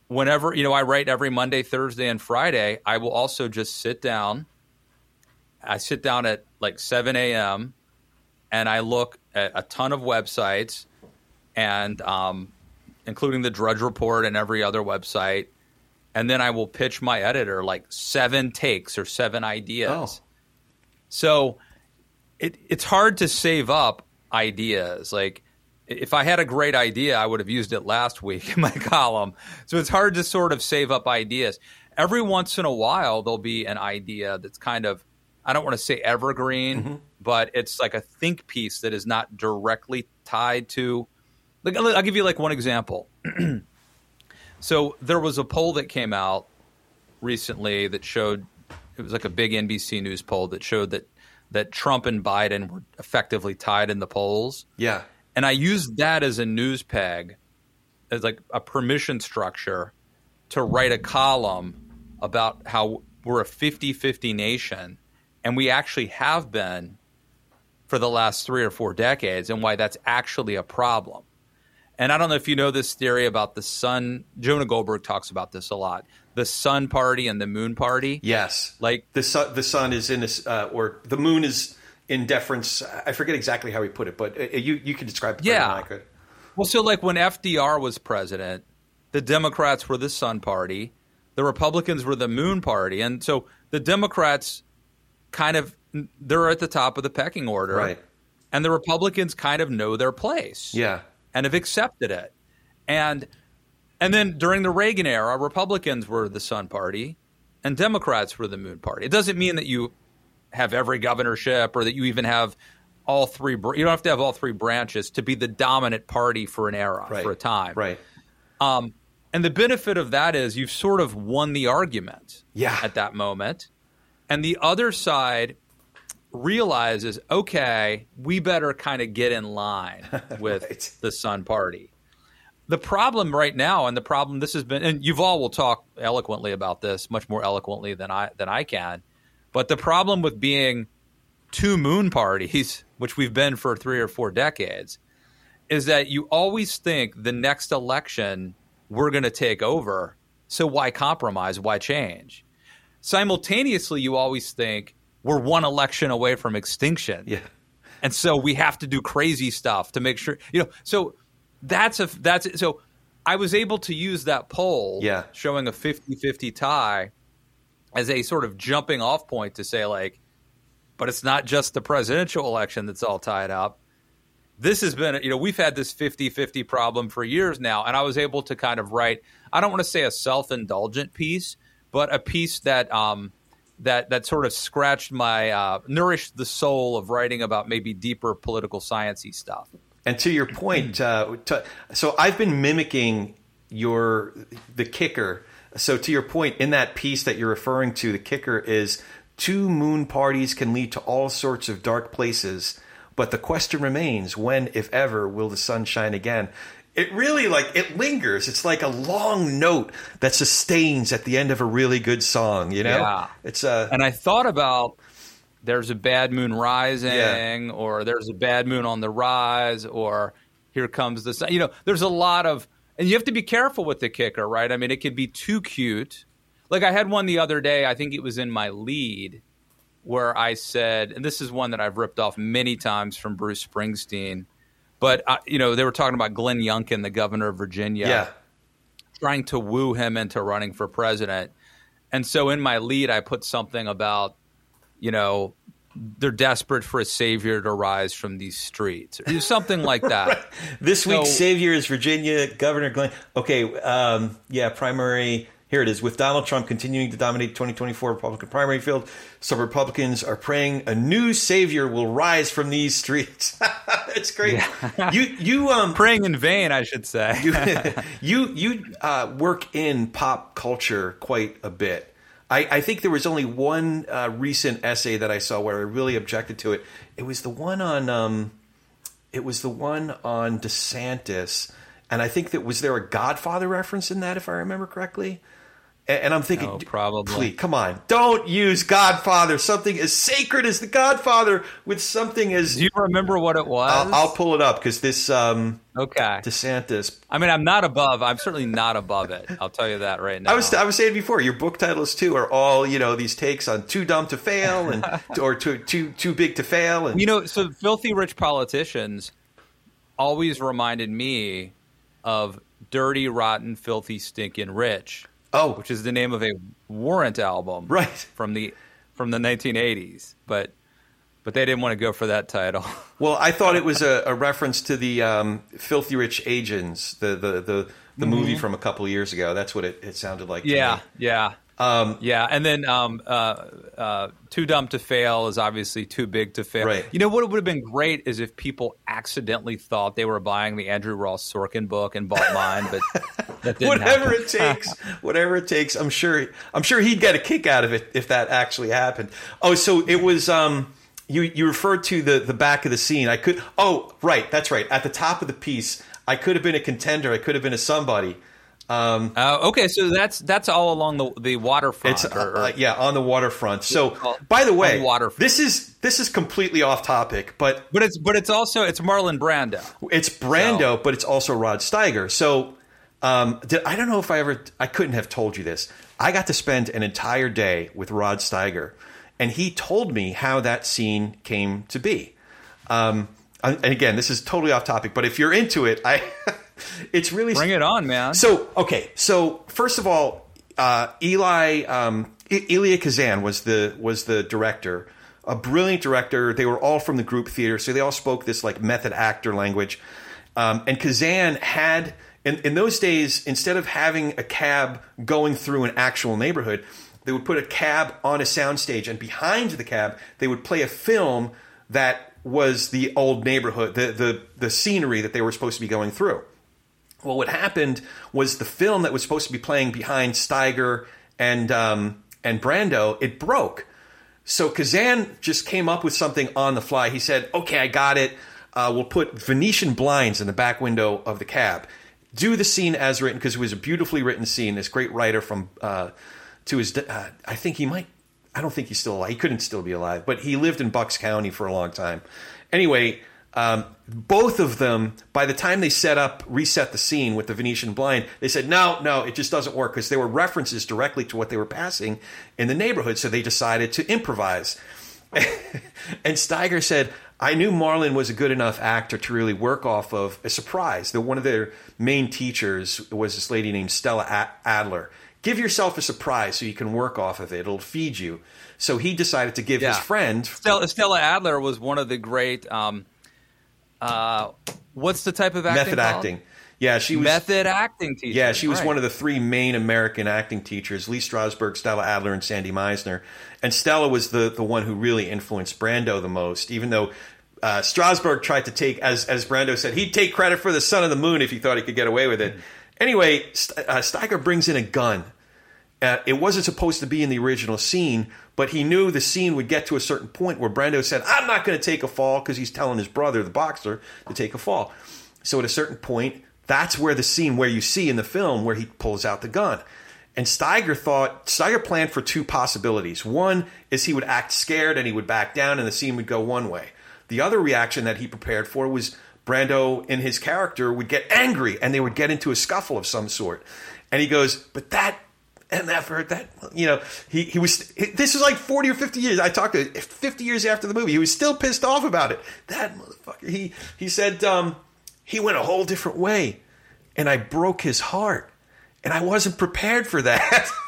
whenever, you know, I write every Monday, Thursday, and Friday, I will also just sit down. I sit down at like 7 a.m. and I look at a ton of websites and um, including the Drudge Report and every other website. And then I will pitch my editor like seven takes or seven ideas. Oh. So it, it's hard to save up ideas. Like if I had a great idea, I would have used it last week in my column. So it's hard to sort of save up ideas. Every once in a while, there'll be an idea that's kind of, I don't want to say evergreen, Mm-hmm. but it's like a think piece that is not directly tied to. Like, I'll I'll give you like one example. so there was a poll that came out recently that showed it was like a big NBC News poll that showed that that Trump and Biden were effectively tied in the polls. Yeah. And I used that as a news peg, as like a permission structure to write a column about how we're a 50 50 nation. And we actually have been for the last three or four decades, and why that's actually a problem. And I don't know if you know this theory about the sun. Jonah Goldberg talks about this a lot the sun party and the moon party. Yes. Like the sun, the sun is in this, uh, or the moon is in deference. I forget exactly how he put it, but uh, you you can describe it Yeah. I could. Well, so like when FDR was president, the Democrats were the Sun Party, the Republicans were the Moon Party, and so the Democrats kind of they're at the top of the pecking order, Right. And the Republicans kind of know their place, Yeah. and have accepted it, and and then during the Reagan era, Republicans were the Sun Party, and Democrats were the Moon Party. It doesn't mean that you have every governorship or that you even have all three. You don't have to have all three branches to be the dominant party for an era, Right. for a time. Right. Um, and the benefit of that is you've sort of won the argument Yeah. at that moment. And the other side realizes, okay, we better kind of get in line with Right. the Sun Party. The problem right now, and the problem this has been, and Yuval will talk eloquently about this, much more eloquently than I than I can. But the problem with being two moon parties, which we've been for three or four decades, is that you always think the next election we're going to take over. So why compromise? Why change? Simultaneously, you always think we're one election away from extinction. Yeah. And so we have to do crazy stuff to make sure, you know, so that's a, that's, so I was able to use that poll Yeah. showing a 50 50 tie as a sort of jumping off point to say, like, but it's not just the presidential election that's all tied up. This has been, you know, we've had this 50 50 problem for years now. And I was able to kind of write, I don't want to say a self indulgent piece, but a piece that, um, that, that sort of scratched my, uh, nourished the soul of writing about maybe deeper political sciencey stuff. And to your point, uh, to, so I've been mimicking your the kicker. So to your point, in that piece that you're referring to, the kicker is two moon parties can lead to all sorts of dark places, but the question remains: when, if ever, will the sun shine again? It really like it lingers. It's like a long note that sustains at the end of a really good song. You know, Yeah. it's uh, And I thought about there's a bad moon rising, or there's a bad moon on the rise, or here comes the sun. You know, there's a lot of, and you have to be careful with the kicker, right? I mean, it could be too cute. Like I had one the other day, I think it was in my lead, where I said, and this is one that I've ripped off many times from Bruce Springsteen, but, uh, you know, they were talking about Glenn Youngkin, the governor of Virginia yeah, trying to woo him into running for president. And so in my lead, I put something about, you know, they're desperate for a savior to rise from these streets, or something like that. This week's savior is Virginia Governor Glenn. Okay, um, yeah, primary. Here it is. With Donald Trump continuing to dominate 2024 Republican primary field, some Republicans are praying a new savior will rise from these streets. it's great. you you um Praying in vain, I should say. you you uh, work in pop culture quite a bit. I, I think there was only one uh, recent essay that I saw where I really objected to it. It was the one on um, it was the one on DeSantis, and I think that was there a Godfather reference in that, if I remember correctly. And, I'm thinking, Oh, probably. please, come on, don't use Godfather, something as sacred as the Godfather, with something as. Do you remember what it was? I'll, I'll pull it up because this um, okay. DeSantis. I mean, I'm not above. I'm certainly not above it. I'll tell you that right now. I was I was saying before, your book titles too are all you know these takes on too dumb to fail and or too too too big to fail and You know, so filthy rich politicians always reminded me of dirty, rotten, filthy, stinking rich, oh which is the name of a Warrant album, Right. from the from the 1980s. But but they didn't want to go for that title. Well, I thought it was a, a reference to the um, Filthy Rich Asians, the the the, the movie from a couple of years ago. That's what it, it sounded like. to Mm-hmm. yeah, yeah. Um, Yeah, and then um, uh, uh, too dumb to fail is obviously too big to fail. Right. You know what would have been great is if people accidentally thought they were buying the Andrew Ross Sorkin book and bought mine, but that didn't whatever happen. it takes, whatever it takes. I'm sure. I'm sure he'd get a kick out of it if that actually happened. Oh, so it was. Um, you you referred to the the back of the scene. I could. Oh, right. That's right. At the top of the piece, I could have been a contender. I could have been a somebody. Um, Uh, okay, so that's that's all along the the waterfront. It's or- or- uh, yeah on the waterfront. So by the way, the this is this is completely off topic, but but it's but it's also it's Marlon Brando. it's Brando, but it's also Rod Steiger. So um, did, I don't know if I ever I couldn't have told you this. I got to spend an entire day with Rod Steiger, and he told me how that scene came to be. Um, and again, this is totally off topic, but if you're into it, I it's really Bring it on, man. so okay, so first of all, uh, Eli um, I- Elia Kazan was the was the director, a brilliant director. They were all from the group theater, so they all spoke this like method actor language. Um, and Kazan had in, in those days, instead of having a cab going through an actual neighborhood, they would put a cab on a soundstage, and behind the cab, they would play a film that was the old neighborhood, the the the scenery that they were supposed to be going through. Well, what happened was the film that was supposed to be playing behind Steiger and um, and Brando, it broke. So Kazan just came up with something on the fly. He said, "Okay, I got it. Uh, we'll put Venetian blinds in the back window of the cab. Do the scene as written because it was a beautifully written scene. This great writer from uh, to his, uh, I think he might. I don't think he's still alive. He couldn't still be alive, but he lived in Bucks County for a long time. Anyway, um, both of them, by the time they set up, reset the scene with the Venetian blind, they said, no, no, it just doesn't work because there were references directly to what they were passing in the neighborhood. So they decided to improvise. and Steiger said, I knew Marlon was a good enough actor to really work off of a surprise. That one of their main teachers was this lady named Stella Adler. Give yourself a surprise so you can work off of it. It'll feed you. So he decided to give his friend Stella, Stella Adler was one of the great. Um, uh, what's the type of acting? method called? acting. Yeah, she was Method acting teacher. Yeah, she was right. one of the three main American acting teachers: Lee Strasberg, Stella Adler, and Sandy Meisner. And Stella was the the one who really influenced Brando the most. Even though uh, Strasberg tried to take, as as Brando said, he'd take credit for the Son of the Moon if he thought he could get away with it. Anyway, St- uh, Steiger brings in a gun. Uh, it wasn't supposed to be in the original scene, but he knew the scene would get to a certain point where Brando said, "I'm not going to take a fall" because he's telling his brother, the boxer, to take a fall. So at a certain point, that's where the scene where you see in the film where he pulls out the gun. And Steiger thought Steiger planned for two possibilities. One is he would act scared and he would back down and the scene would go one way. The other reaction that he prepared for was Brando in his character would get angry and they would get into a scuffle of some sort. And he goes, "But that and effort that you know he, he was this was like 40 or 50 years. I talked to 50 years after the movie. He was still pissed off about it. That motherfucker he he said um, he went a whole different way. And i broke his heart. And i wasn't prepared for that.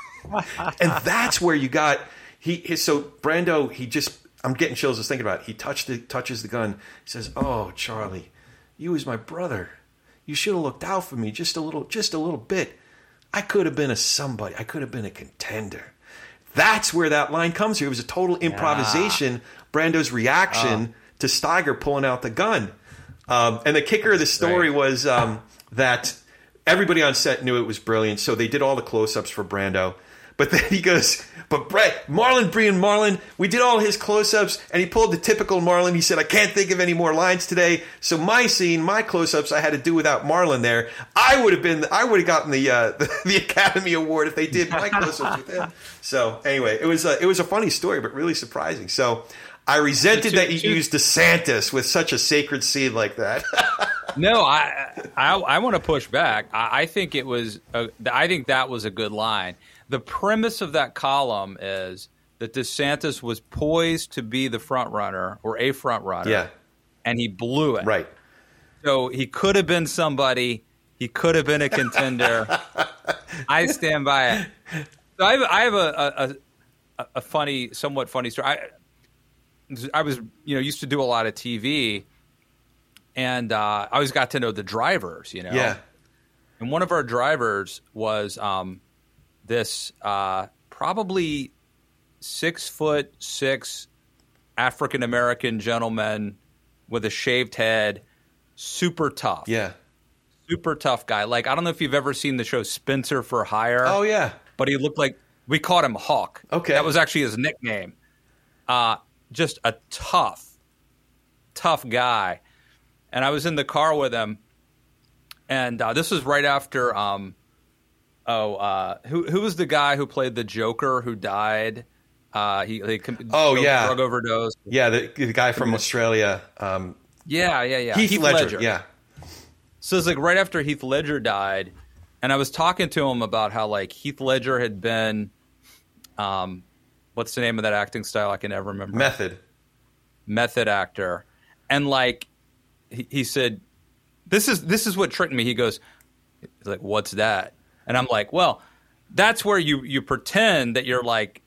And that's where you got he his, so brando he just i'm getting chills just thinking about it. He touched the, touches the gun. He says oh charlie you was my brother. You should have looked out for me just a little just a little bit I could have been a somebody. I could have been a contender. That's where that line comes from. It was a total improvisation. Brando's reaction to Steiger pulling out the gun. Um, and the kicker of the story Right. was um, that everybody on set knew it was brilliant, so they did all the close ups for Brando. But then he goes, but Brett, Marlon Brian Marlon, we did all his close ups and he pulled the typical Marlon. He said, I can't think of any more lines today. So my scene, my close ups, I had to do without Marlon there. I would have been, I would have gotten the, uh, the, the Academy Award if they did my close ups with him. So anyway, it was, a, it was a funny story, but really surprising. So I resented that you used DeSantis with such a sacred scene like that. no, I, I, I want to push back. I, I think it was, a, I think that was a good line the premise of that column is that DeSantis was poised to be the front runner or a front runner. Yeah. And he blew it. Right. So he could have been somebody. He could have been a contender. I stand by it. So I have, I have a, a, a funny, somewhat funny story. I, I was, you know, used to do a lot of TV, and uh, I always got to know the drivers, you know. Yeah. And one of our drivers was um, this uh, probably six foot six African American gentleman with a shaved head, super tough. Yeah. Super tough guy. Like, I don't know if you've ever seen the show Spencer for Hire. Oh, yeah. But he looked like we called him Hawk. Okay. That was actually his nickname. Uh, just a tough, tough guy. And I was in the car with him. And uh, this was right after um, Oh, uh, who who was the guy who played the Joker who died? Uh, he, he oh yeah drug overdose. Yeah, the, the guy from Australia. Um, yeah, yeah, yeah. Heath, Heath Ledger, Ledger. Yeah. So it's like right after Heath Ledger died, and I was talking to him about how like Heath Ledger had been, um, what's the name of that acting style? I can never remember. Method. Method actor, and like he, he said, this is this is what tricked me. He goes, he's like, what's that? And I'm like, well, that's where you you pretend that you're like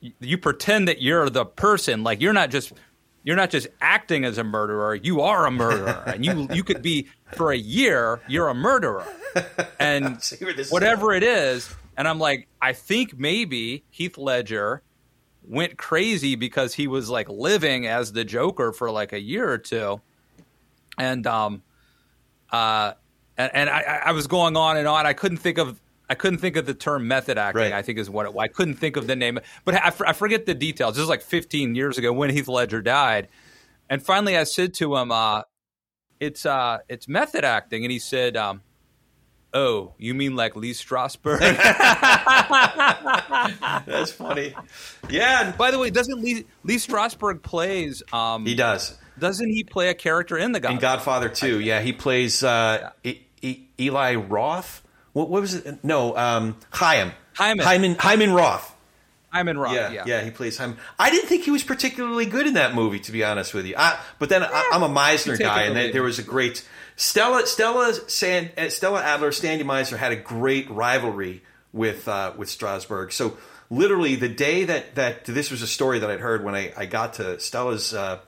you pretend that you're the person. Like you're not just you're not just acting as a murderer. You are a murderer. And you you could be for a year you're a murderer. And whatever it is and i'm like i think maybe heath ledger went crazy because he was like living as the joker for like a year or two. And um uh and, and I, I, was going on and on. I couldn't think of I couldn't think of the term method acting. Right. I think is what it, I couldn't think of the name, but I, I forget the details. This is like 15 years ago when Heath Ledger died, and finally I said to him, uh, "It's uh, it's method acting," and he said. Um, Oh, you mean like Lee Strasberg? That's funny. Yeah. By the way, doesn't Lee Lee Strasberg plays? Um, he does. Doesn't he play a character in the Godfather? In Godfather too, yeah, he plays uh, yeah. E- e- Eli Roth. What, what, was it? No, um, Chaim. Hyman. Hyman. Hyman Roth. Hyman Roth. Yeah, yeah, yeah, he plays Hyman. I didn't think he was particularly good in that movie, to be honest with you. I, but then yeah, I, am a Meisner guy, and there was a great Stella. Stella San, uh, Stella Adler, Sandy Meisner had a great rivalry with uh, with Strasberg. So literally, the day that that this was a story that I'd heard when I, I got to Stella's uh,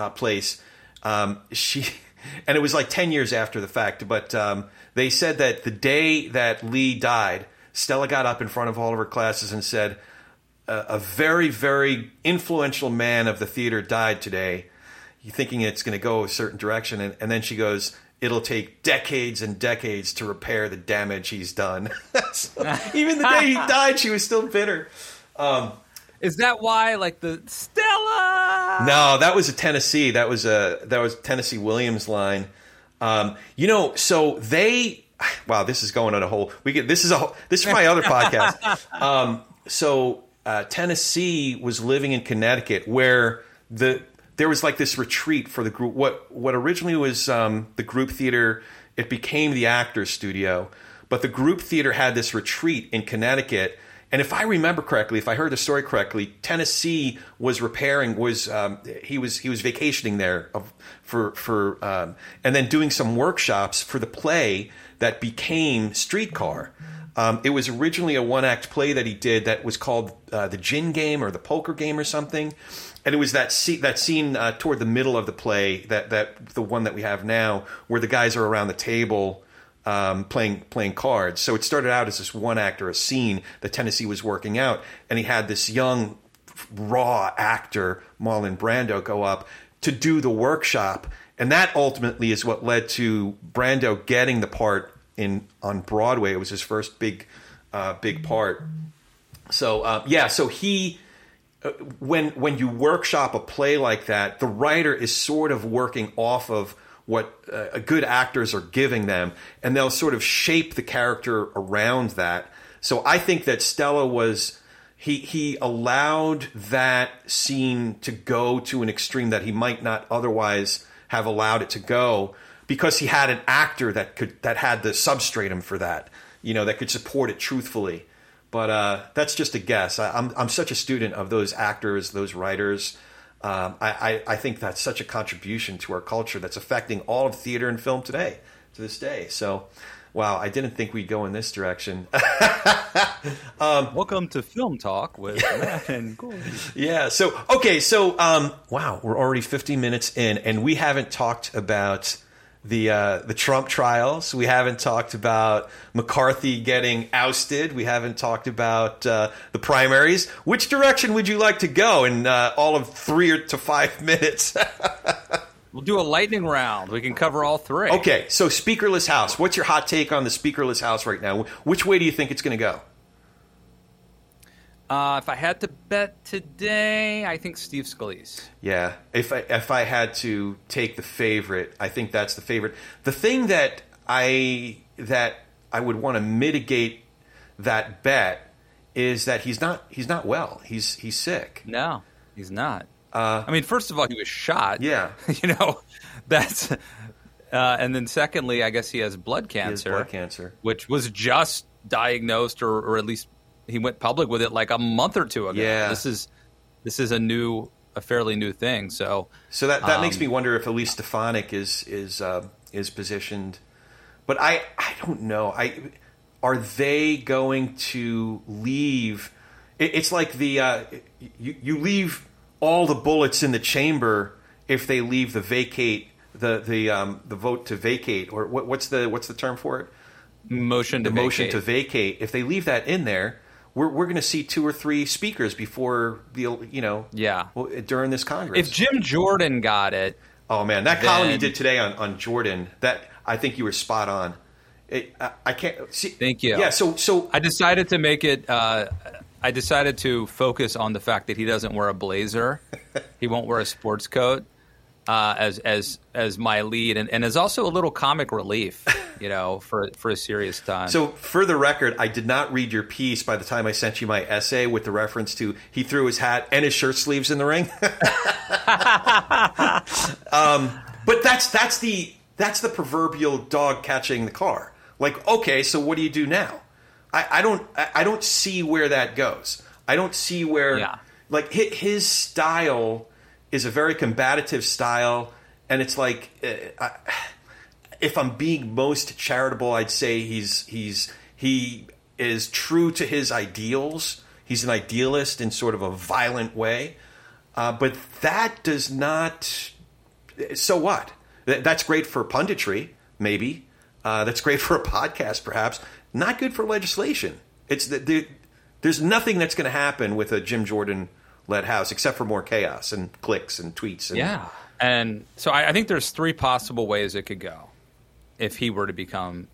uh, place. Um, she, and it was like 10 years after the fact, but um, they said that the day that Lee died, Stella got up in front of all of her classes and said, a, very, very influential man of the theater died today. You thinking it's going to go a certain direction, and, and then she goes, "It'll take decades and decades to repair the damage he's done." so even the day he died, she was still bitter. Um, is that why, like the Stella? No, that was a Tennessee. That was a that was Tennessee Williams line. Um, you know, so they. Wow, this is going on a whole. We get this is a this is my other podcast. Um, so uh, Tennessee was living in Connecticut, where the there was like this retreat for the group. What what originally was um, the group theater, it became the Actors Studio, but the group theater had this retreat in Connecticut and if I remember correctly, if I heard the story correctly, Tennessee was repairing was um, he was he was vacationing there for for um, and then doing some workshops for the play that became Streetcar. Um, it was originally a one act play that he did that was called uh, the Gin Game or the Poker Game or something, and it was that scene, that scene uh, toward the middle of the play that that the one that we have now where the guys are around the table um, playing playing cards. So it started out as this one actor, a scene that Tennessee was working out, and he had this young, raw actor, Marlon Brando, go up to do the workshop, and that ultimately is what led to Brando getting the part in on Broadway. It was his first big, uh, big part. So uh, yeah, so he uh, when when you workshop a play like that, the writer is sort of working off of what uh, good actors are giving them, and they'll sort of shape the character around that. So I think that Stella was he he allowed that scene to go to an extreme that he might not otherwise have allowed it to go because he had an actor that could that had the substratum for that, you know, that could support it truthfully. But uh, that's just a guess. I, I'm, I'm such a student of those actors, those writers. Um, I, I, I think that's such a contribution to our culture that's affecting all of theater and film today, to this day. So, wow, I didn't think we'd go in this direction. um, Welcome to Film Talk with Matt and Corey. Yeah. So, okay. So, um, wow, we're already 50 minutes in, and we haven't talked about the uh, the Trump trials. We haven't talked about McCarthy getting ousted. We haven't talked about uh, the primaries. Which direction would you like to go in uh, all of three to five minutes? we'll do a lightning round. We can cover all three. Okay, so speakerless house. What's your hot take on the speakerless house right now? Which way do you think it's going to go? Uh, if I had to bet today, I think Steve Scalise. Yeah, if I, if I had to take the favorite, I think that's the favorite. The thing that I that I would want to mitigate that bet is that he's not he's not well. He's he's sick. No, he's not. Uh, I mean, first of all, he was shot. Yeah, you know, that's. Uh, and then secondly, I guess he has blood cancer. Has blood cancer, which was just diagnosed or, or at least he went public with it like a month or two ago. Yeah, this is this is a new, a fairly new thing. So, so that that um, makes me wonder if Elise Stefanik is is uh, is positioned, but I I don't know. I are they going to leave? It, it's like the uh, you you leave all the bullets in the chamber if they leave the vacate the the um, the vote to vacate or what, what's the what's the term for it? Motion to the vacate. motion to vacate. If they leave that in there, we're, we're going to see two or three speakers before the you know yeah during this Congress. If Jim Jordan got it, oh man, that then... column you did today on, on Jordan, that I think you were spot on. It, I, I, can't see. Thank you. Yeah, so so I decided to make it. Uh, I decided to focus on the fact that he doesn't wear a blazer. he won't wear a sports coat uh, as as as my lead, and, and as also a little comic relief, you know, for for a serious time. So, for the record, I did not read your piece by the time I sent you my essay with the reference to he threw his hat and his shirt sleeves in the ring. um, but that's that's the that's the proverbial dog catching the car. Like, okay, so what do you do now? I, I don't I, don't see where that goes. I don't see where yeah. like his style is a very combative style, and it's like, uh, I, if I'm being most charitable, I'd say he's he's he is true to his ideals. He's an idealist in sort of a violent way, uh, but that does not. So what? That's great for punditry, maybe. Uh, that's great for a podcast, perhaps. Not good for legislation. It's the, there's nothing that's going to happen with a Jim Jordan led house, except for more chaos and clicks and tweets. And, yeah, and so I, I think there's three possible ways it could go if he were to become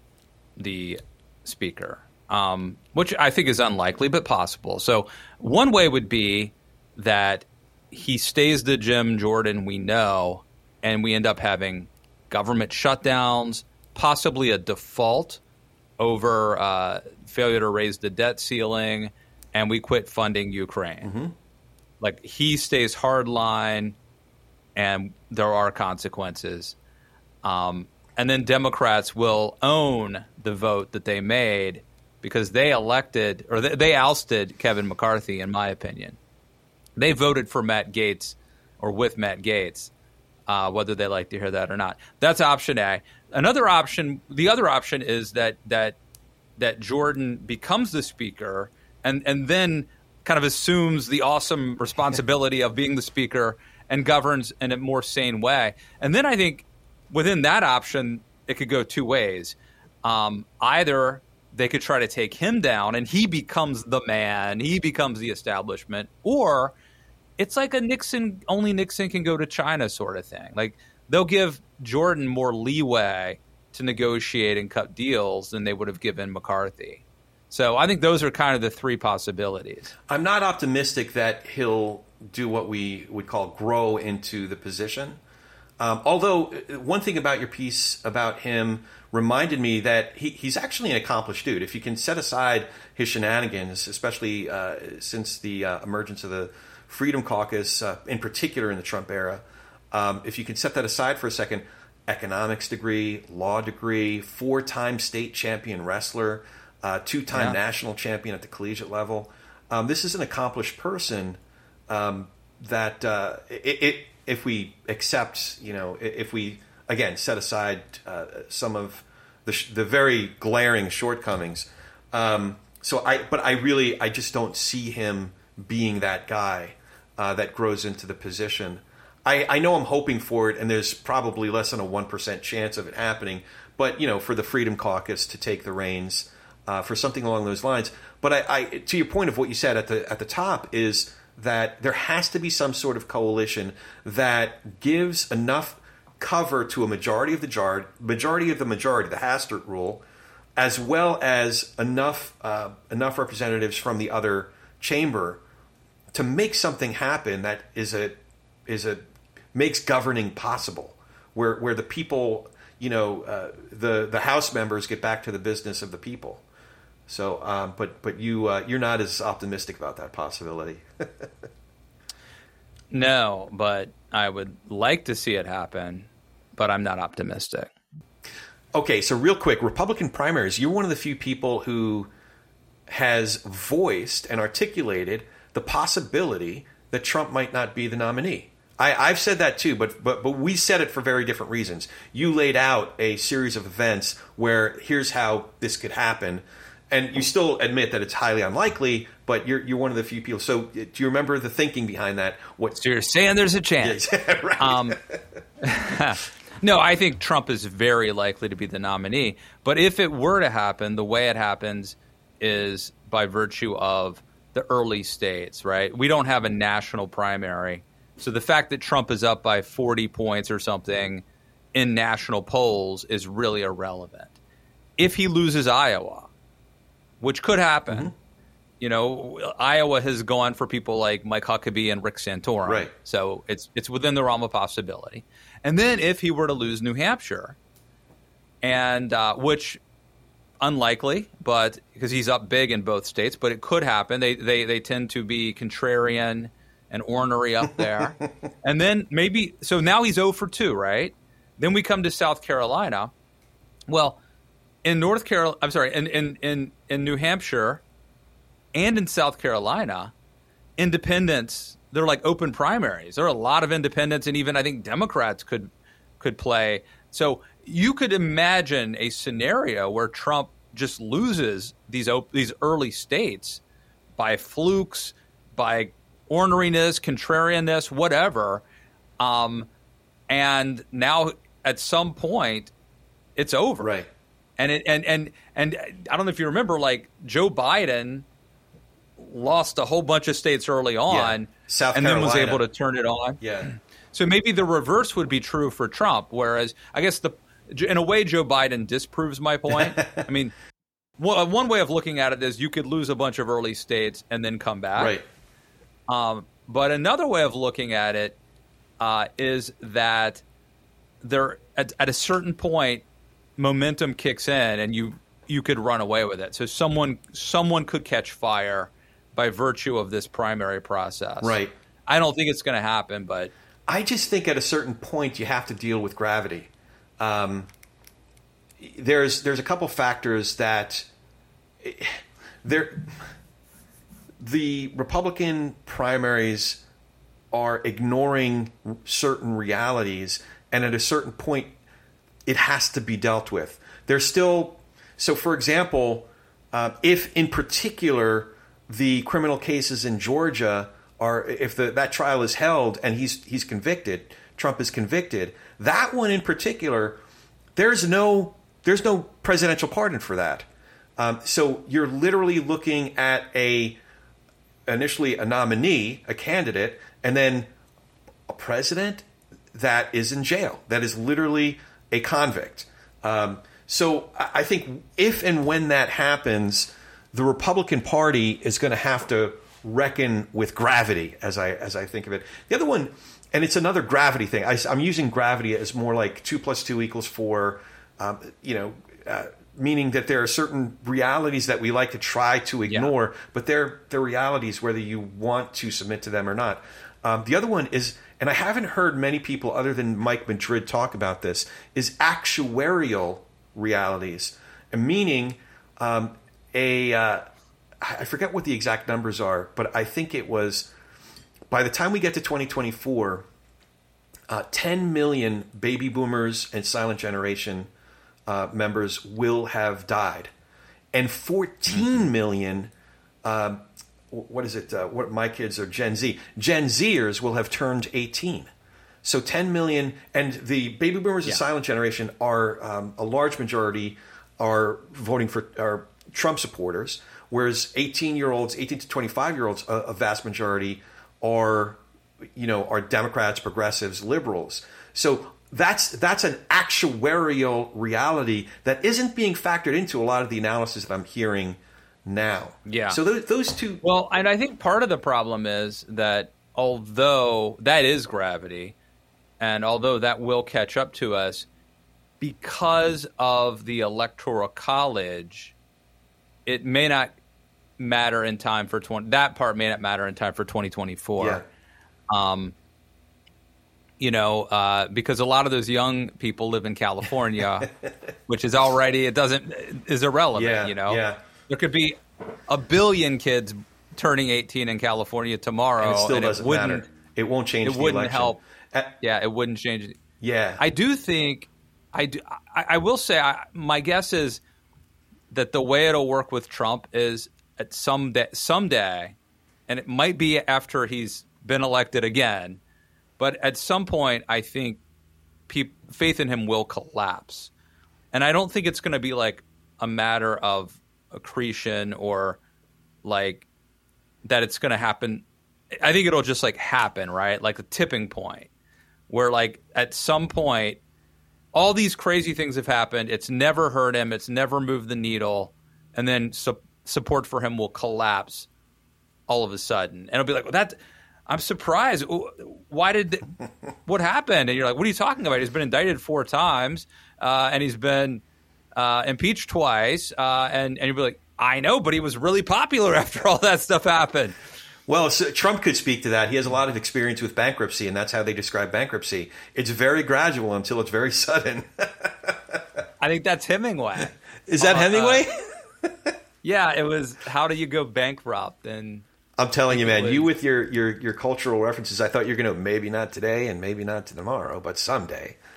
the speaker, um, which I think is unlikely but possible. So one way would be that he stays the Jim Jordan we know, and we end up having government shutdowns, possibly a default over uh, failure to raise the debt ceiling, and we quit funding Ukraine. Mm-hmm. Like he stays hardline, and there are consequences. Um, and then Democrats will own the vote that they made because they elected or they, they ousted Kevin McCarthy. In my opinion, they voted for Matt Gaetz or with Matt Gaetz, uh, whether they like to hear that or not. That's option A. Another option, the other option is that that that Jordan becomes the speaker and and then kind of assumes the awesome responsibility of being the speaker and governs in a more sane way. And then I think within that option, it could go two ways. Um, either they could try to take him down and he becomes the man, he becomes the establishment, or it's like a Nixon, only Nixon can go to China sort of thing. Like they'll give Jordan more leeway to negotiate and cut deals than they would have given McCarthy. So I think those are kind of the three possibilities. I'm not optimistic that he'll do what we would call grow into the position. Um, although uh, one thing about your piece about him reminded me that he, he's actually an accomplished dude. If you can set aside his shenanigans, especially uh, since the uh, emergence of the Freedom Caucus, uh, in particular in the Trump era, um, if you can set that aside for a second, economics degree, law degree, four time state champion wrestler, uh, two time yeah. national champion at the collegiate level. Um, this is an accomplished person um, that uh, it, it, if we accept, you know, if we again set aside uh, some of the, sh- the very glaring shortcomings. Um, so I, but I really, I just don't see him being that guy uh, that grows into the position. I, I know I'm hoping for it, and there's probably less than a one percent chance of it happening. But you know, for the Freedom Caucus to take the reins uh, for something along those lines. But I, I, to your point of what you said at the at the top is that there has to be some sort of coalition that gives enough cover to a majority of the jar, majority of the majority, the Hastert rule, as well as enough uh, enough representatives from the other chamber to make something happen that is a is a makes governing possible, where where the people, you know, uh, the the House members get back to the business of the people. So, um, but but you uh, you're not as optimistic about that possibility. no, but I would like to see it happen, but I'm not optimistic. Okay, so real quick, Republican primaries. You're one of the few people who has voiced and articulated the possibility that Trump might not be the nominee. I, have said that too, but but but we said it for very different reasons. You laid out a series of events where here's how this could happen, and you still admit that it's highly unlikely. But you're you're one of the few people. So do you remember the thinking behind that? What so you're saying? There's a chance. Yeah, right. Um, no, I think Trump is very likely to be the nominee. But if it were to happen, the way it happens is by virtue of the early states. Right? We don't have a national primary so the fact that Trump is up by 40 points or something in national polls is really irrelevant. If he loses Iowa, which could happen, mm-hmm. you know, Iowa has gone for people like Mike Huckabee and Rick Santorum. Right. So it's it's within the realm of possibility. And then if he were to lose New Hampshire, and uh, which unlikely, but because he's up big in both states, but it could happen. They they they tend to be contrarian and ornery up there. and then maybe, so now he's 0 for 2, right? Then we come to South Carolina. Well, in North Carolina, I'm sorry, in, in, in, in New Hampshire and in South Carolina, independents, they're like open primaries. There are a lot of independents, and even I think Democrats could could play. So you could imagine a scenario where Trump just loses these op- these early states by flukes, by orneriness, contrarianness, whatever. Um, and now at some point, it's over. Right. And it, and and and I don't know if you remember, like Joe Biden lost a whole bunch of states early on, yeah. South and Carolina. then was able to turn it on. Yeah. So maybe the reverse would be true for Trump. Whereas I guess the in a way Joe Biden disproves my point. I mean, one way of looking at it is you could lose a bunch of early states and then come back. Right. Um, but another way of looking at it uh, is that there at, at, a certain point, momentum kicks in, and you you could run away with it. So someone someone could catch fire by virtue of this primary process. Right. I don't think it's going to happen, but I just think at a certain point you have to deal with gravity. Um, there's there's a couple factors that there the Republican primaries are ignoring certain realities, and at a certain point, it has to be dealt with. There's still so, for example, uh, if in particular the criminal cases in Georgia are if the, that trial is held and he's he's convicted, Trump is convicted. That one in particular, there's no there's no presidential pardon for that. Um, so you're literally looking at a initially a nominee, a candidate, and then a president that is in jail, that is literally a convict. Um, so I think if and when that happens, the Republican Party is going to have to reckon with gravity, as I as I think of it. The other one, and it's another gravity thing. I, am using gravity as more like two plus two equals four. Um, you know. Uh, meaning that there are certain realities that we like to try to ignore, yeah. but they're they're realities whether you want to submit to them or not. Um, the other one is, and I haven't heard many people other than Mike Madrid talk about this, is actuarial realities, meaning um, a uh, I forget what the exact numbers are, but I think it was by the time we get to 2024, uh, 10 million baby boomers and silent generation uh, members will have died, and 14 mm-hmm. million. What is it? Uh, what my kids are Gen Z. Gen Zers will have turned 18. So 10 million, and the baby boomers yeah. and silent generation are um, a large majority are voting for are Trump supporters, whereas 18 year olds, 18 to 25 year olds, a, a vast majority are you know are Democrats, progressives, liberals. So that's that's an actuarial reality that isn't being factored into a lot of the analysis that I'm hearing now. Yeah. So those, those two. Well, and I think part of the problem is that although that is gravity, and although that will catch up to us, because of the electoral college, it may not matter in time for 20 that part may not matter in time for 2024 yeah. um you know, uh, because a lot of those young people live in California, which is already it doesn't is irrelevant. Yeah, you know, yeah. There could be a billion kids turning 18 in California tomorrow, and it still and doesn't it wouldn't, matter. It won't change. It wouldn't election. help. Uh, yeah, it wouldn't change. Yeah, I do think I do. I, I will say I, my guess is that the way it'll work with Trump is at some day, someday, and it might be after he's been elected again but at some point, I think pe- faith in him will collapse. And I don't think it's going to be like a matter of accretion or like that it's going to happen. I think it'll just like happen, right? Like a tipping point where like at some point all these crazy things have happened. It's never hurt him. It's never moved the needle. And then su- support for him will collapse all of a sudden. And it'll be like, well, that I'm surprised. Why did what happened? And you're like, what are you talking about? He's been indicted four times, uh, and he's been uh, impeached twice, uh, and and you'd be like, I know, but he was really popular after all that stuff happened. Well, so Trump could speak to that. He has a lot of experience with bankruptcy, and that's how they describe bankruptcy. It's very gradual until it's very sudden. I think that's Hemingway. Is that uh, Hemingway? yeah, it was. How do you go bankrupt? And I'm telling you, man, you with your, your, your cultural references, I thought you were going to maybe not today and maybe not tomorrow, but someday.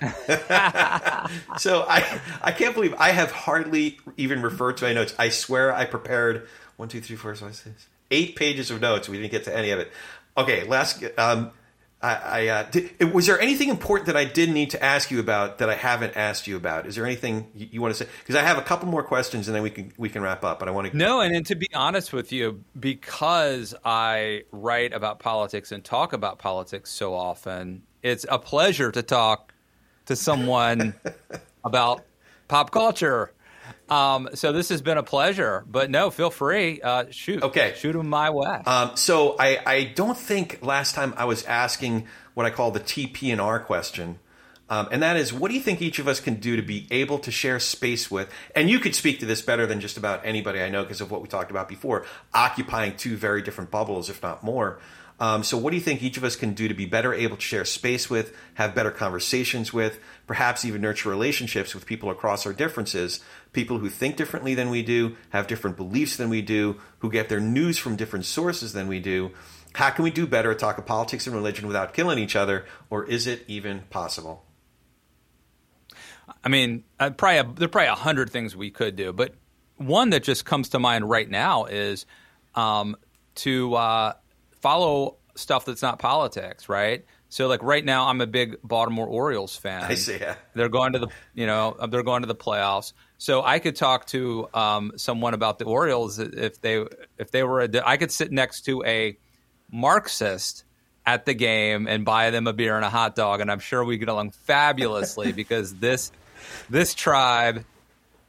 so I I can't believe I have hardly even referred to my notes. I swear I prepared one, two, three, four, five, six, eight pages of notes. We didn't get to any of it. Okay, last um, I, I uh, did, was there anything important that I did need to ask you about that I haven't asked you about? Is there anything you, you want to say? Because I have a couple more questions and then we can we can wrap up. But I want to no, and, and to be honest with you, because I write about politics and talk about politics so often, it's a pleasure to talk to someone about pop culture um, so this has been a pleasure, but no, feel free. Uh, shoot, okay, shoot them my way. Um, so I, I don't think last time I was asking what I call the TP and R question, um, and that is, what do you think each of us can do to be able to share space with? And you could speak to this better than just about anybody I know because of what we talked about before, occupying two very different bubbles, if not more. Um, so, what do you think each of us can do to be better able to share space with, have better conversations with, perhaps even nurture relationships with people across our differences, people who think differently than we do, have different beliefs than we do, who get their news from different sources than we do? How can we do better at talking politics and religion without killing each other, or is it even possible? I mean, uh, probably there are probably a hundred things we could do, but one that just comes to mind right now is um, to uh, follow stuff that's not politics, right? So like right now, I'm a big Baltimore Orioles fan. I see. Yeah. They're going to the you know they're going to the playoffs. So I could talk to um, someone about the Orioles if they if they were a, I could sit next to a Marxist at the game and buy them a beer and a hot dog, and I'm sure we get along fabulously because this this tribe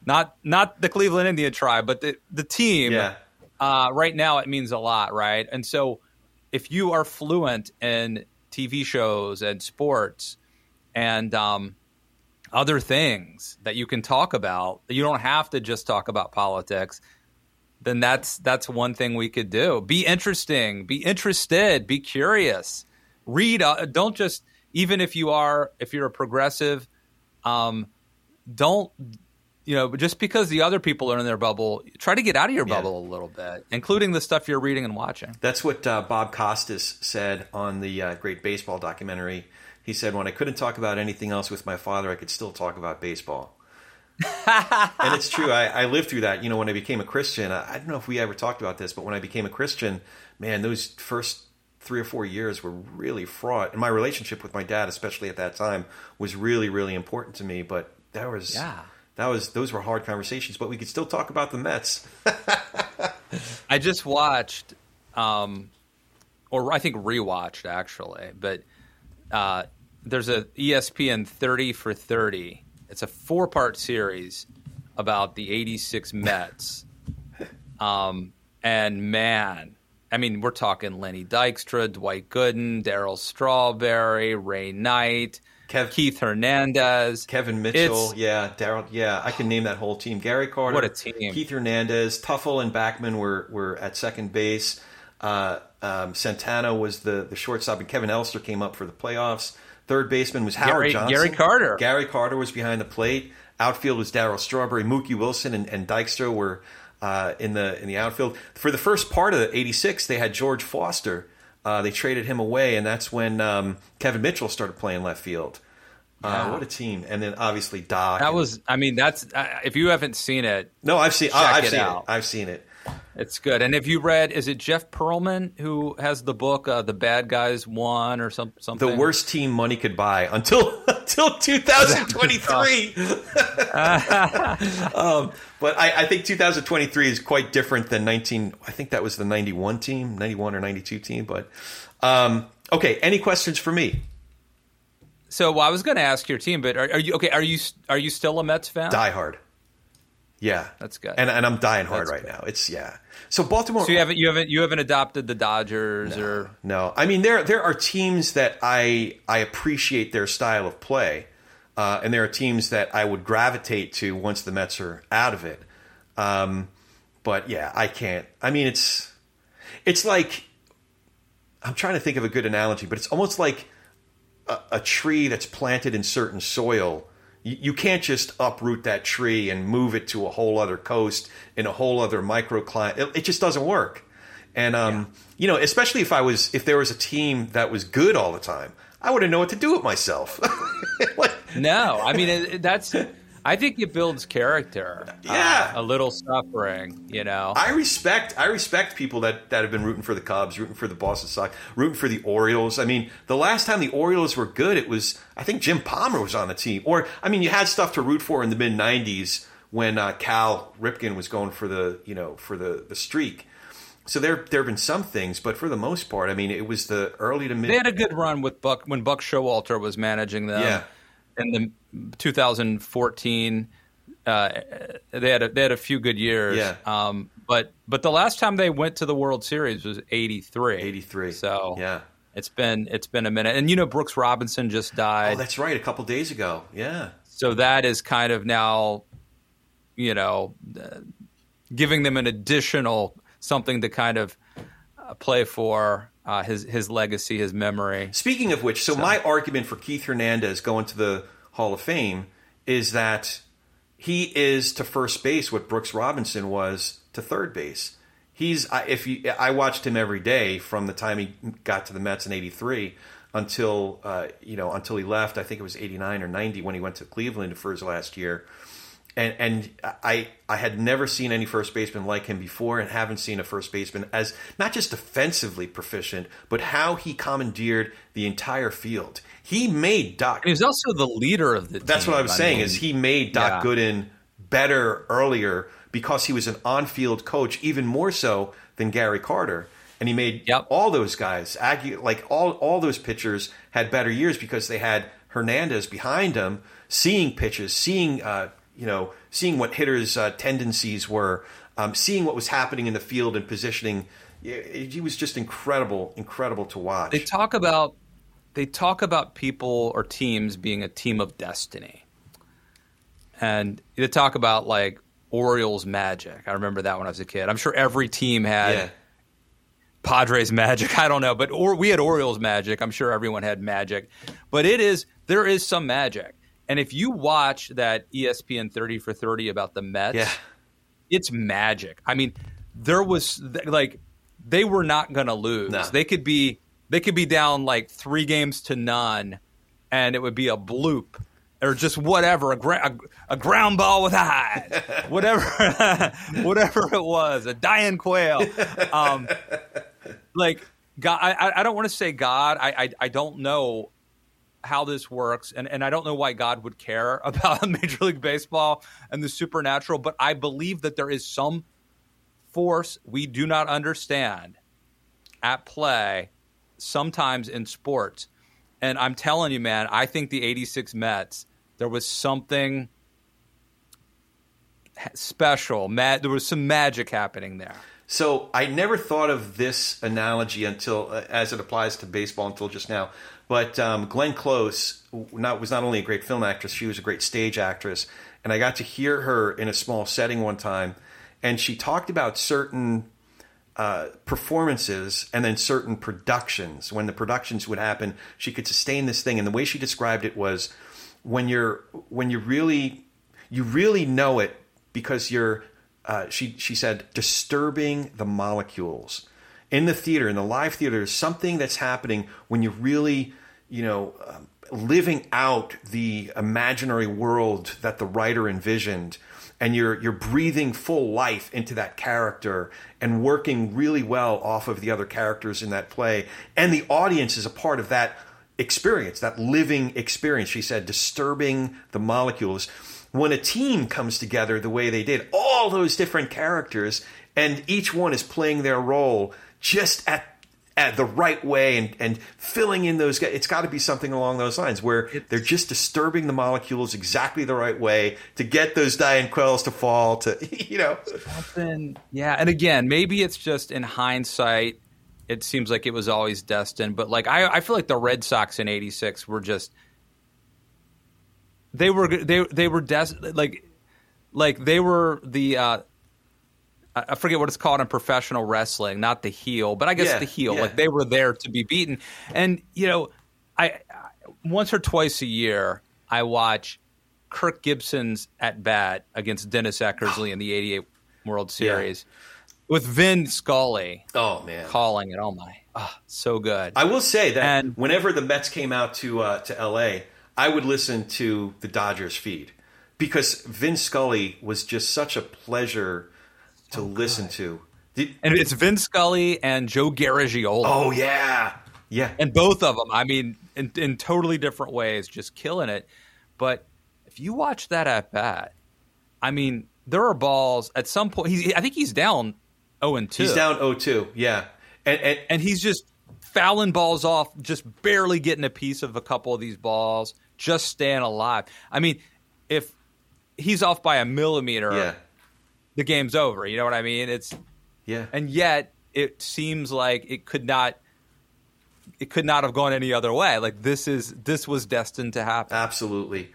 not not the Cleveland Indian tribe, but the the team. Yeah. Uh, right now, it means a lot, right? And so, if you are fluent in TV shows and sports and um, other things that you can talk about, you don't have to just talk about politics. Then that's that's one thing we could do. Be interesting. Be interested. Be curious. Read. Uh, don't just even if you are if you're a progressive. Um, don't you know, just because the other people are in their bubble, try to get out of your Yeah. bubble a little bit, including the stuff you're reading and watching. That's what uh, Bob Costas said on the uh, Great Baseball documentary. He said, "When I couldn't talk about anything else with my father, I could still talk about baseball." and it's true. I, I lived through that. You know, when I became a Christian, I, I don't know if we ever talked about this, but when I became a Christian, man, those first three or four years were really fraught. And my relationship with my dad, especially at that time, was really, really important to me. But that was Yeah. that was those were hard conversations. But we could still talk about the Mets. I just watched, um, or I think rewatched actually, but uh, there's a ESPN 30 for 30. It's a four part series about the 86 Mets. Um, and man, I mean, we're talking Lenny Dykstra, Dwight Gooden, Darryl Strawberry, Ray Knight, Kev- Keith Hernandez. Kevin Mitchell, It's- yeah, Darryl, yeah, I can name that whole team. Gary Carter, What a team. Keith Hernandez, Teufel, and Backman were were at second base. Uh, um, Santana was the the shortstop, and Kevin Elster came up for the playoffs. Third baseman was Howard Gary- Johnson. Gary Carter. Gary Carter was behind the plate. Outfield was Darryl Strawberry, Mookie Wilson, and, and Dykstra were uh, in the in the outfield. For the first part of the '86, they had George Foster. Uh, they traded him away, and that's when um, Kevin Mitchell started playing left field. Uh, what a team! And then obviously Doc. That and- was, I mean, that's, uh, if you haven't seen it, no, I've seen. I've it seen out. it. I've seen it. It's good. And if you read, is it Jeff Pearlman who has the book, uh, The Bad Guys Won or some, something? The worst team money could buy until until 2023. um, but I, I think 2023 is quite different than 19. I think that was the 91 team, 91 or 92 team. But um, okay, any questions for me? So well, I was going to ask your team, but are, are you okay? Are you are you still a Mets fan? Die hard. Yeah, That's good. And and I'm dying hard That's right good. now. It's yeah. So Baltimore. So you haven't you haven't you haven't adopted the Dodgers or No, I mean there there are teams that I I appreciate their style of play, uh, and there are teams that I would gravitate to once the Mets are out of it. Um, but yeah, I can't. I mean, it's it's like I'm trying to think of a good analogy, but it's almost like a, a tree that's planted in certain soil. You, you can't just uproot that tree and move it to a whole other coast in a whole other microclimate. It, it just doesn't work. And um, you know, especially if I was if there was a team that was good all the time, I wouldn't know what to do with myself. Like, no? I mean that's I think it builds character. Uh, Yeah. a little suffering, you know. I respect I respect people that, that have been rooting for the Cubs, rooting for the Boston Sox, rooting for the Orioles. I mean, the last time the Orioles were good, it was I think Jim Palmer was on the team. Or I mean, you had stuff to root for in the mid '90s when uh, Cal Ripken was going for the you know for the the streak. So there there have been some things, but for the most part, I mean, it was the early to mid. they had a good run with Buck when Buck Showalter was managing them. Yeah. In the 2014, uh, they had a, they had a few good years. Yeah. Um, but but the last time they went to the World Series was 83. 83. So Yeah. it's been it's been a minute. And you know Brooks Robinson just died. Oh, that's right. A couple days ago. Yeah. so that is kind of now, you know, uh, giving them an additional something to kind of uh, play for uh, his his legacy, his memory. Speaking of which, so, my argument for Keith Hernandez going to the Hall of Fame is that he is to first base what Brooks Robinson was to third base. He's I- if you I watched him every day from the time he got to the Mets in '83 until uh, you know until he left. I think it was '89 or '90 when he went to Cleveland for his last year. And and I I had never seen any first baseman like him before, and haven't seen a first baseman as not just defensively proficient, but how he commandeered the entire field. He made Doc. He was also the leader of the team. That's what I was saying. mean, is he made Doc yeah. Gooden better earlier because he was an on-field coach, even more so than Gary Carter. And he made Yep. all those guys, like all all those pitchers, had better years because they had Hernandez behind them, seeing pitches, seeing uh, you know, seeing what hitters' uh, tendencies were, um, seeing what was happening in the field and positioning. He was just incredible, incredible to watch. They talk about they talk about people or teams being a team of destiny, and they talk about like Orioles magic. I remember that when I was a kid. I'm sure every team had. Yeah. Padres magic. I don't know, but or we had Orioles magic. I'm sure everyone had magic, but it is there is some magic. And if you watch that ESPN 30 for 30 about the Mets, Yeah. it's magic. I mean, there was like they were not going to lose. No. They could be they could be down like 3 games to none and it would be a bloop or just whatever, a, gra- a, a ground ball with a high, whatever, whatever it was, a dying quail. Um, like God, I, I don't want to say God. I, I, I don't know how this works, and, and I don't know why God would care about Major League Baseball and the supernatural, but I believe that there is some force we do not understand at play sometimes in sports. And I'm telling you, man, I think the 86 Mets, there was something special. Ma- there was some magic happening there. So I never thought of this analogy until, uh, as it applies to baseball, until just now. But um, Glenn Close not, was not only a great film actress; she was a great stage actress, and I got to hear her in a small setting one time, and she talked about certain uh, performances and then certain productions. When the productions would happen, she could sustain this thing, and the way she described it was when you're when you really you really know it because you're uh, she she said disturbing the molecules in the theater in the live theater there's something that's happening when you're really you know um, living out the imaginary world that the writer envisioned and you're you're breathing full life into that character and working really well off of the other characters in that play. And the audience is a part of that experience that living experience. She said disturbing the molecules. When a team comes together the way they did, all those different characters, and each one is playing their role just at at the right way and, and filling in those guys. It's got to be something along those lines where they're just disturbing the molecules exactly the right way to get those dying quails to fall to, you know. Something, yeah. And again, maybe it's just in hindsight, it seems like it was always destined. But like, I, I feel like the Red Sox in '86 were just they were they they were des- like like they were the uh, I forget what it's called in professional wrestling, not the heel, but I guess Yeah, the heel. yeah. Like they were there to be beaten, and you know, I, I once or twice a year I watch Kirk Gibson's at bat against Dennis Eckersley in the '88 World Series with Vin Scully Oh, man. calling it. Oh my, oh, so good. I will say that And- whenever the Mets came out to uh, to L.A., I would listen to the Dodgers feed because Vin Scully was just such a pleasure to oh, listen to. Did, and it's Vin Scully and Joe Garagiola. oh yeah, yeah. and both of them i mean in, in totally different ways just killing it. But if you watch that at bat i mean there are balls at some point he's, i think he's down 0 and 2 He's down 0-2, yeah, and, and and he's just fouling balls off just barely getting a piece of a couple of these balls just staying alive. I mean if he's off by a millimeter yeah, the game's over you know what i mean it's yeah. and yet it seems like it could not it could not have gone any other way like this is this was destined to happen Absolutely.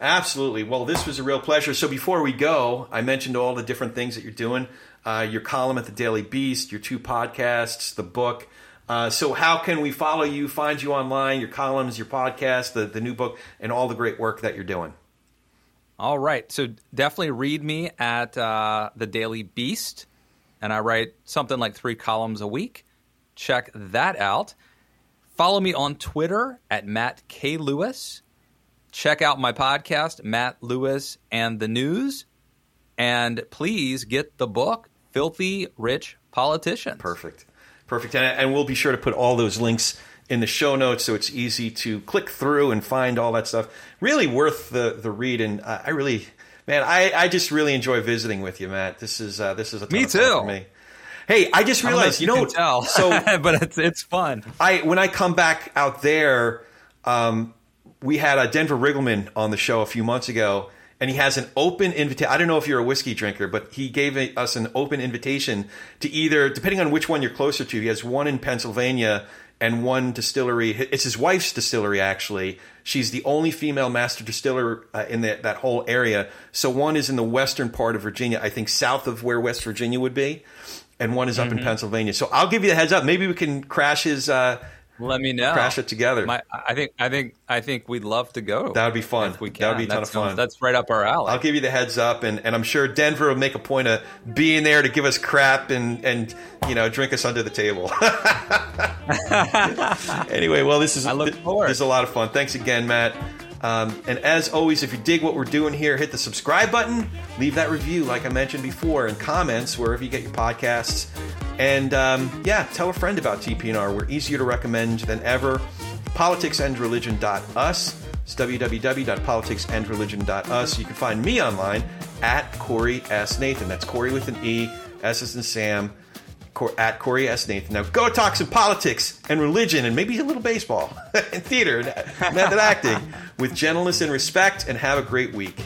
Absolutely. Well, this was a real pleasure. So before we go, I mentioned all the different things that you're doing uh, your column at the Daily Beast, your two podcasts, the book. Uh, so, how can we follow you, find you online, your columns, your podcast, the, the new book, and all the great work that you're doing? All right. So definitely read me at uh, the daily beast and i write something like three columns a week. Check that out. Follow me on twitter at matt k. Lewis. Check out my podcast matt lewis and the news. And please get the book filthy rich politicians. Perfect. Perfect. And, and we'll be sure to put all those links in the show notes so it's easy to click through and find all that stuff. Really worth the, the read. And I I really, man, I, I just really enjoy visiting with you, Matt. This is uh, this is a Me too. for me. Hey, I just I realized, if you know, tell. so but it's it's fun. I when I come back out there, um, we had a Denver Riggleman on the show a few months ago, and he has an open invitation. I don't know if you're a whiskey drinker, but he gave us an open invitation to either, depending on which one you're closer to. He has one in Pennsylvania and one distillery. It's his wife's distillery, actually. She's the only female master distiller uh, in the, that whole area. So one is in the western part of Virginia, I think south of where West Virginia would be, and one is up mm-hmm. in Pennsylvania. So I'll give you the heads up. Maybe we can crash his. Uh, let me know. Crash it together. My, I think. I think. I think we'd love to go. That would be fun. If we can. That would be a ton that's, of fun. That's right up our alley. I'll give you the heads up, and, and I'm sure Denver will make a point of being there to give us crap and and you know drink us under the table. anyway, well, this is I look forward. This is a lot of fun. Thanks again, Matt. Um, and as always, if you dig what we're doing here, hit the subscribe button, leave that review, like I mentioned before, and comments wherever you get your podcasts. And um, yeah, tell a friend about TPNR. We're easier to recommend than ever. Politicsandreligion.us. It's www.politicsandreligion.us. You can find me online at Corey S. Nathan. That's Corey with an E, S is in Sam, at Corey S. Nathan. Now go talk some politics and religion and maybe a little baseball and theater and method acting with gentleness and respect and have a great week.